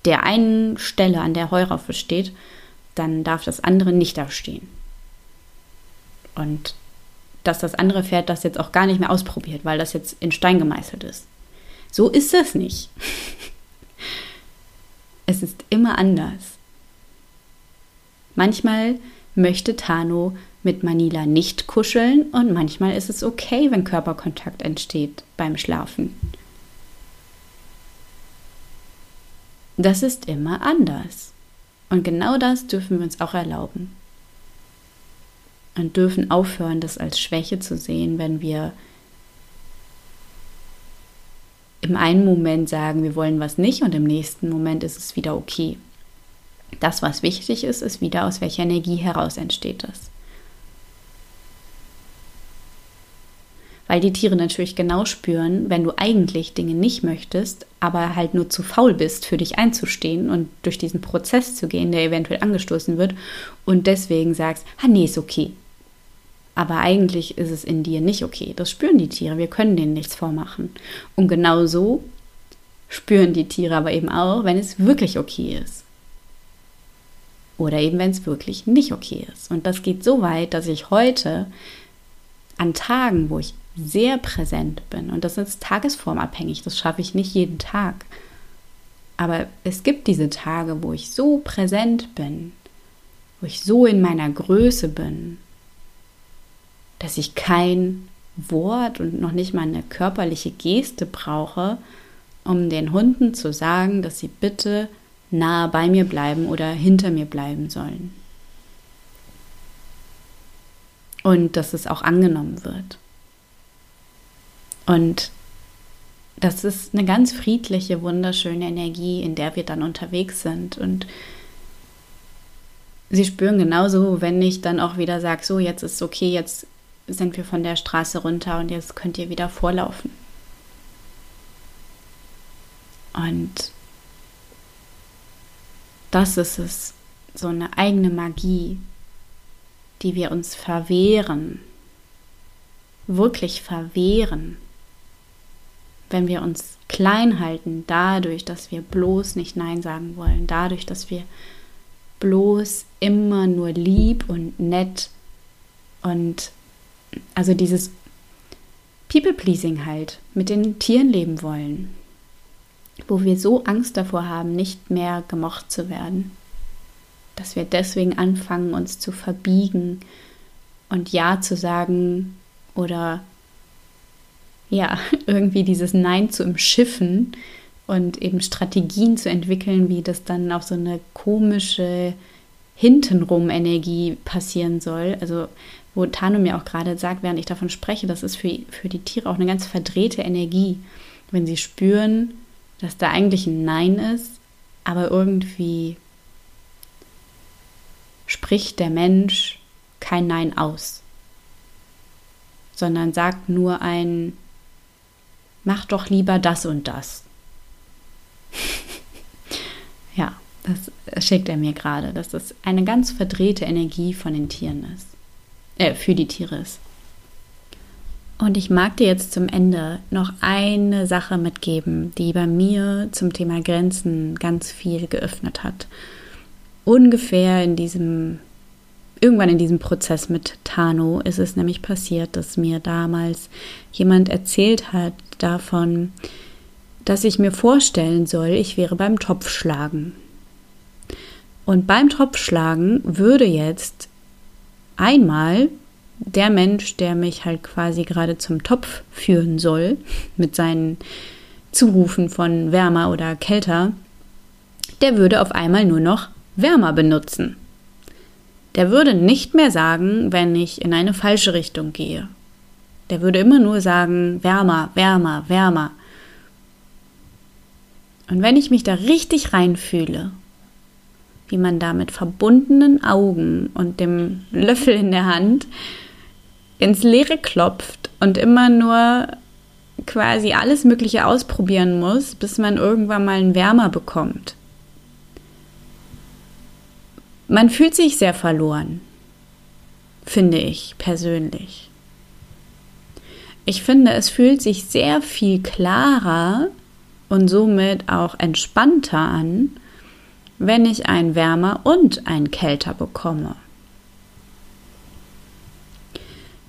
Speaker 1: der einen Stelle, an der Heuraufe steht, dann darf das andere nicht da stehen. Und dass das andere Pferd das jetzt auch gar nicht mehr ausprobiert, weil das jetzt in Stein gemeißelt ist. So ist es nicht. Es ist immer anders. Manchmal möchte Tano mit Manila nicht kuscheln und manchmal ist es okay, wenn Körperkontakt entsteht beim Schlafen. Das ist immer anders. Und genau das dürfen wir uns auch erlauben. Und dürfen aufhören, das als Schwäche zu sehen, wenn wir im einen Moment sagen, wir wollen was nicht und im nächsten Moment ist es wieder okay. Das, was wichtig ist, ist wieder, aus welcher Energie heraus entsteht das. Weil die Tiere natürlich genau spüren, wenn du eigentlich Dinge nicht möchtest, aber halt nur zu faul bist, für dich einzustehen und durch diesen Prozess zu gehen, der eventuell angestoßen wird und deswegen sagst, ah nee, ist okay. Aber eigentlich ist es in dir nicht okay. Das spüren die Tiere. Wir können denen nichts vormachen. Und genau so spüren die Tiere aber eben auch, wenn es wirklich okay ist. Oder eben, wenn es wirklich nicht okay ist. Und das geht so weit, dass ich heute an Tagen, wo ich sehr präsent bin, und das ist tagesformabhängig, das schaffe ich nicht jeden Tag, aber es gibt diese Tage, wo ich so präsent bin, wo ich so in meiner Größe bin, dass ich kein Wort und noch nicht mal eine körperliche Geste brauche, um den Hunden zu sagen, dass sie bitte nahe bei mir bleiben oder hinter mir bleiben sollen. Und dass es auch angenommen wird. Und das ist eine ganz friedliche, wunderschöne Energie, in der wir dann unterwegs sind. Und sie spüren genauso, wenn ich dann auch wieder sage, so jetzt ist es okay, jetzt sind wir von der Straße runter und jetzt könnt ihr wieder vorlaufen. Und das ist es, so eine eigene Magie, die wir uns verwehren, wirklich verwehren, wenn wir uns klein halten, dadurch, dass wir bloß nicht Nein sagen wollen, dadurch, dass wir bloß immer nur lieb und nett und also dieses People-Pleasing halt mit den Tieren leben wollen, wo wir so Angst davor haben, nicht mehr gemocht zu werden, dass wir deswegen anfangen, uns zu verbiegen und Ja zu sagen oder ja, irgendwie dieses Nein zu umschiffen und eben Strategien zu entwickeln, wie das dann auf so eine komische hintenrum Energie passieren soll. Also wo Tano mir auch gerade sagt, während ich davon spreche, das ist für, für die Tiere auch eine ganz verdrehte Energie, wenn sie spüren, dass da eigentlich ein Nein ist, aber irgendwie spricht der Mensch kein Nein aus, sondern sagt nur ein, mach doch lieber das und das. ja, das schickt er mir gerade, dass das eine ganz verdrehte Energie von den Tieren ist äh, für die Tiere ist. Und ich mag dir jetzt zum Ende noch eine Sache mitgeben, die bei mir zum Thema Grenzen ganz viel geöffnet hat. Ungefähr in diesem, irgendwann in diesem Prozess mit Tano ist es nämlich passiert, dass mir damals jemand erzählt hat davon, dass ich mir vorstellen soll, ich wäre beim Topfschlagen. Und beim Topfschlagen würde jetzt einmal der Mensch, der mich halt quasi gerade zum Topf führen soll, mit seinen Zurufen von wärmer oder kälter, der würde auf einmal nur noch wärmer benutzen. Der würde nicht mehr sagen, wenn ich in eine falsche Richtung gehe. Der würde immer nur sagen, wärmer, wärmer, wärmer. Und wenn ich mich da richtig reinfühle wie man da mit verbundenen Augen und dem Löffel in der Hand ins Leere klopft und immer nur quasi alles Mögliche ausprobieren muss, bis man irgendwann mal einen Wärmer bekommt. Man fühlt sich sehr verloren, finde ich persönlich. Ich finde, es fühlt sich sehr viel klarer und somit auch entspannter an, wenn ich ein Wärmer und ein Kälter bekomme.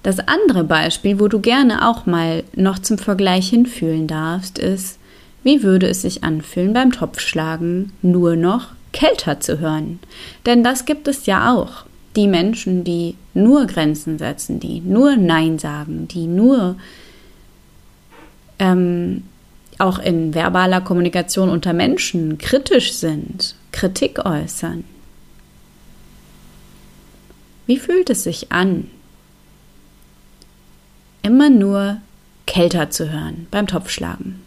Speaker 1: Das andere Beispiel, wo du gerne auch mal noch zum Vergleich hinfühlen darfst, ist, wie würde es sich anfühlen beim Topfschlagen nur noch kälter zu hören? Denn das gibt es ja auch. Die Menschen, die nur Grenzen setzen, die nur Nein sagen, die nur ähm, auch in verbaler Kommunikation unter Menschen kritisch sind, Kritik äußern. Wie fühlt es sich an, immer nur kälter zu hören beim Topfschlagen?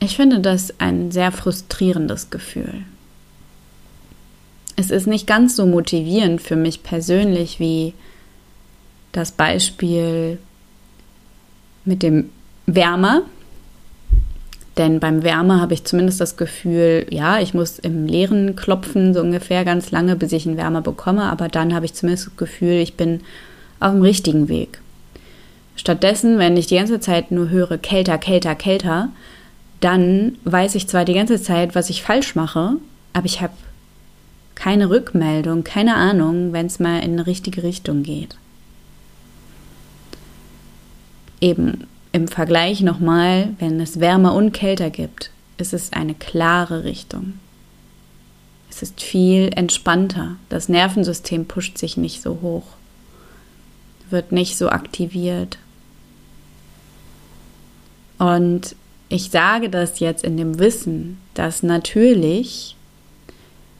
Speaker 1: Ich finde das ein sehr frustrierendes Gefühl. Es ist nicht ganz so motivierend für mich persönlich wie das Beispiel mit dem Wärmer. Denn beim Wärmer habe ich zumindest das Gefühl, ja, ich muss im Leeren klopfen, so ungefähr ganz lange, bis ich einen Wärmer bekomme. Aber dann habe ich zumindest das Gefühl, ich bin auf dem richtigen Weg. Stattdessen, wenn ich die ganze Zeit nur höre, kälter, kälter, kälter, dann weiß ich zwar die ganze Zeit, was ich falsch mache, aber ich habe keine Rückmeldung, keine Ahnung, wenn es mal in eine richtige Richtung geht. Eben im Vergleich nochmal, wenn es wärmer und kälter gibt, ist es eine klare Richtung. Es ist viel entspannter. Das Nervensystem pusht sich nicht so hoch, wird nicht so aktiviert. Und ich sage das jetzt in dem Wissen, dass natürlich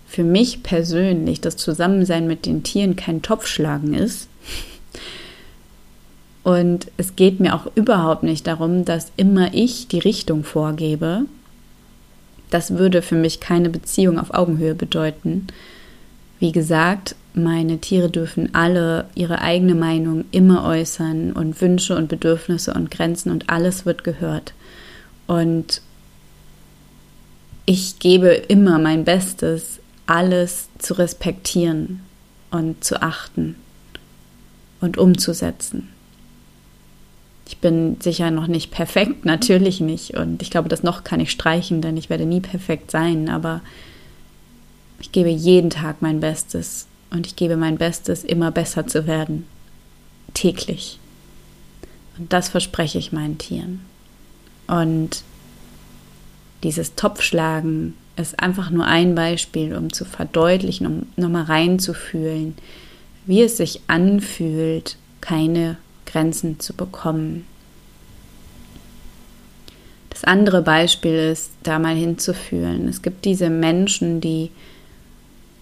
Speaker 1: für mich persönlich das Zusammensein mit den Tieren kein Topfschlagen ist. Und es geht mir auch überhaupt nicht darum, dass immer ich die Richtung vorgebe. Das würde für mich keine Beziehung auf Augenhöhe bedeuten. Wie gesagt, meine Tiere dürfen alle ihre eigene Meinung immer äußern und Wünsche und Bedürfnisse und Grenzen und alles wird gehört. Und ich gebe immer mein Bestes, alles zu respektieren und zu achten und umzusetzen. Ich bin sicher noch nicht perfekt, natürlich nicht. Und ich glaube, das noch kann ich streichen, denn ich werde nie perfekt sein. Aber ich gebe jeden Tag mein Bestes. Und ich gebe mein Bestes, immer besser zu werden. Täglich. Und das verspreche ich meinen Tieren. Und dieses Topfschlagen ist einfach nur ein Beispiel, um zu verdeutlichen, um nochmal reinzufühlen, wie es sich anfühlt, keine Grenzen zu bekommen. Das andere Beispiel ist, da mal hinzufühlen. Es gibt diese Menschen, die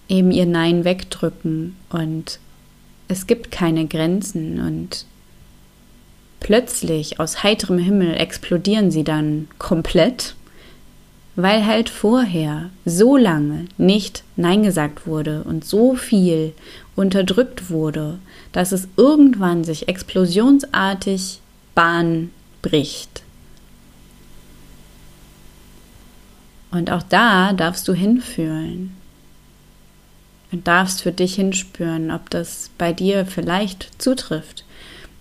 Speaker 1: eben ihr Nein wegdrücken und es gibt keine Grenzen und plötzlich aus heiterem Himmel explodieren sie dann komplett weil halt vorher so lange nicht Nein gesagt wurde und so viel unterdrückt wurde, dass es irgendwann sich explosionsartig Bahn bricht. Und auch da darfst du hinfühlen und darfst für dich hinspüren, ob das bei dir vielleicht zutrifft.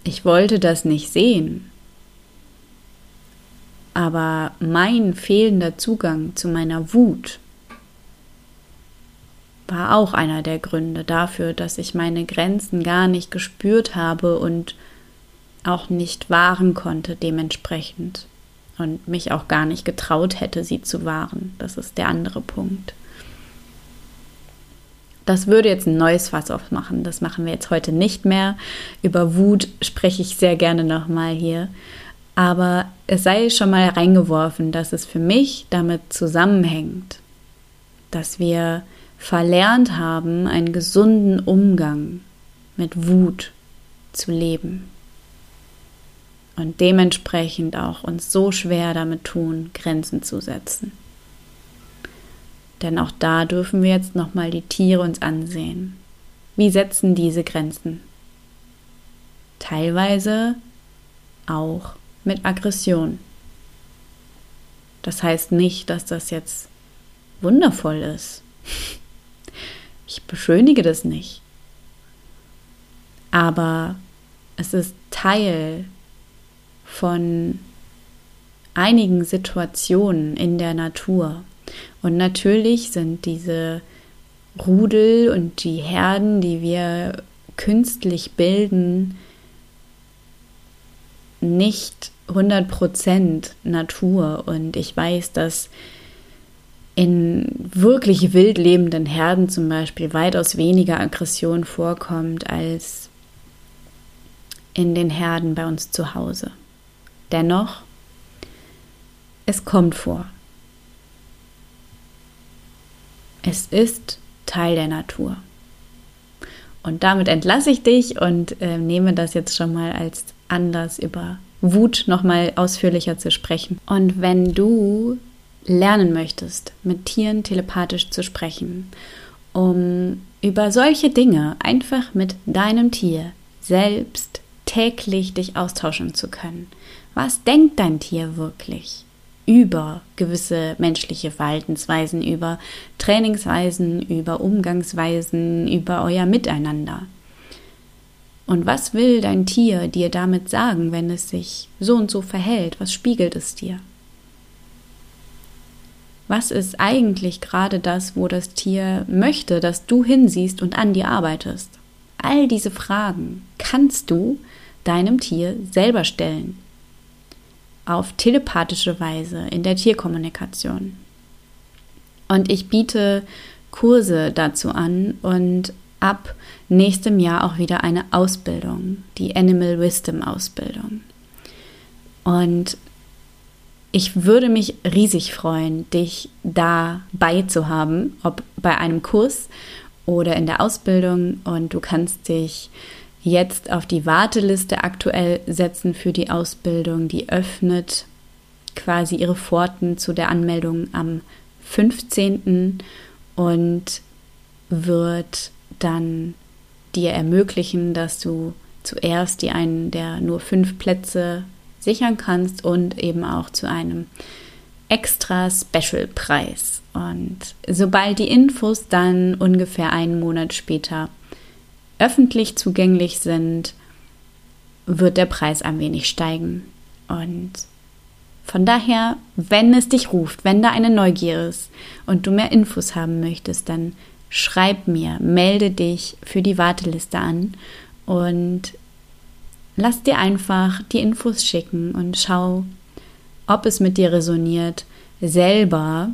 Speaker 1: Ich wollte das nicht sehen, aber mein fehlender Zugang zu meiner Wut war auch einer der Gründe dafür, dass ich meine Grenzen gar nicht gespürt habe und auch nicht wahren konnte dementsprechend und mich auch gar nicht getraut hätte, sie zu wahren. Das ist der andere Punkt. Das würde jetzt ein neues Fass aufmachen. Das machen wir jetzt heute nicht mehr. Über Wut spreche ich sehr gerne nochmal hier. Aber es sei schon mal reingeworfen, dass es für mich damit zusammenhängt, dass wir verlernt haben, einen gesunden Umgang mit Wut zu leben. Und dementsprechend auch uns so schwer damit tun, Grenzen zu setzen. Denn auch da dürfen wir jetzt nochmal die Tiere uns ansehen. Wie setzen diese Grenzen? Teilweise auch mit Aggression. Das heißt nicht, dass das jetzt wundervoll ist. Ich beschönige das nicht. Aber es ist Teil von einigen Situationen in der Natur. Und natürlich sind diese Rudel und die Herden, die wir künstlich bilden nicht 100% Natur und ich weiß, dass in wirklich wild lebenden Herden zum Beispiel weitaus weniger Aggression vorkommt als in den Herden bei uns zu Hause. Dennoch, es kommt vor. Es ist Teil der Natur. Und damit entlasse ich dich und äh, nehme das jetzt schon mal als Anlass über Wut nochmal ausführlicher zu sprechen. Und wenn du lernen möchtest, mit Tieren telepathisch zu sprechen, um über solche Dinge einfach mit deinem Tier selbst täglich dich austauschen zu können. Was denkt dein Tier wirklich über gewisse menschliche Verhaltensweisen, über Trainingsweisen, über Umgangsweisen, über euer Miteinander? Und was will dein Tier dir damit sagen, wenn es sich so und so verhält? Was spiegelt es dir? Was ist eigentlich gerade das, wo das Tier möchte, dass du hinsiehst und an dir arbeitest? All diese Fragen kannst du deinem Tier selber stellen. Auf telepathische Weise in der Tierkommunikation. Und ich biete Kurse dazu an und ab nächstem Jahr auch wieder eine Ausbildung, die Animal Wisdom Ausbildung. Und ich würde mich riesig freuen, dich dabei zu haben, ob bei einem Kurs oder in der Ausbildung. Und du kannst dich jetzt auf die Warteliste aktuell setzen für die Ausbildung. Die öffnet quasi ihre Pforten zu der Anmeldung am 15. und wird dann dir ermöglichen, dass du zuerst die einen der nur fünf Plätze sichern kannst und eben auch zu einem extra Special-Preis. Und sobald die Infos dann ungefähr einen Monat später öffentlich zugänglich sind, wird der Preis ein wenig steigen. Und von daher, wenn es dich ruft, wenn da eine Neugier ist und du mehr Infos haben möchtest, dann schreib mir, melde dich für die Warteliste an und lass dir einfach die Infos schicken und schau, ob es mit dir resoniert, selber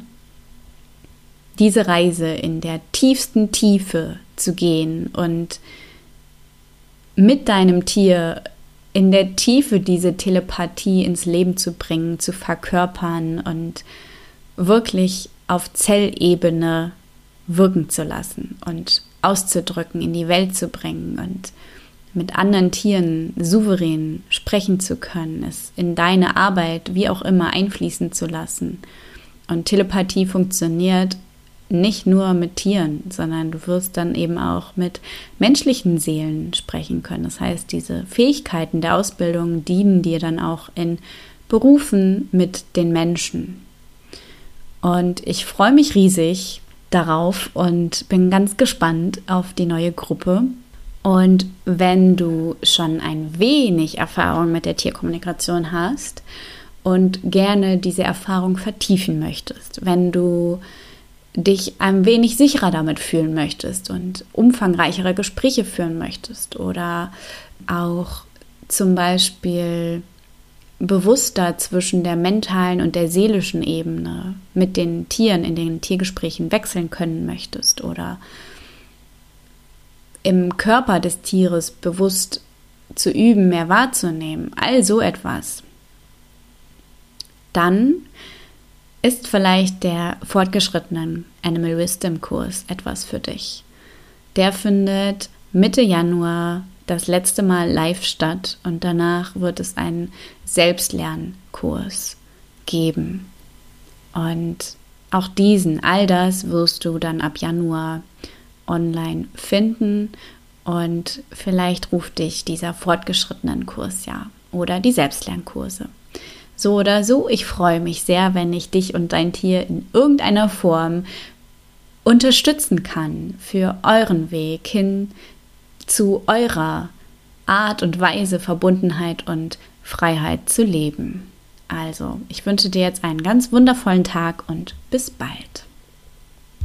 Speaker 1: diese Reise in der tiefsten Tiefe zu gehen und mit deinem Tier in der Tiefe diese Telepathie ins Leben zu bringen, zu verkörpern und wirklich auf Zellebene wirken zu lassen und auszudrücken, in die Welt zu bringen und mit anderen Tieren souverän sprechen zu können, es in deine Arbeit wie auch immer einfließen zu lassen. Und Telepathie funktioniert nicht nur mit Tieren, sondern du wirst dann eben auch mit menschlichen Seelen sprechen können. Das heißt, diese Fähigkeiten der Ausbildung dienen dir dann auch in Berufen mit den Menschen. Und ich freue mich riesig darauf und bin ganz gespannt auf die neue Gruppe. Und wenn du schon ein wenig Erfahrung mit der Tierkommunikation hast und gerne diese Erfahrung vertiefen möchtest, wenn du dich ein wenig sicherer damit fühlen möchtest und umfangreichere Gespräche führen möchtest oder auch zum Beispiel bewusster zwischen der mentalen und der seelischen Ebene mit den Tieren in den Tiergesprächen wechseln können möchtest oder im Körper des Tieres bewusst zu üben, mehr wahrzunehmen, all so etwas, dann ist vielleicht der fortgeschrittenen Animal Wisdom Kurs etwas für dich. Der findet Mitte Januar das letzte Mal live statt und danach wird es einen Selbstlernkurs geben. Und auch diesen, all das wirst du dann ab Januar online finden und vielleicht ruft dich dieser fortgeschrittenen Kurs ja oder die Selbstlernkurse. So oder so, ich freue mich sehr, wenn ich dich und dein Tier in irgendeiner Form unterstützen kann für euren Weg hin zu eurer Art und Weise Verbundenheit und Freiheit zu leben. Also, ich wünsche dir jetzt einen ganz wundervollen Tag und bis bald.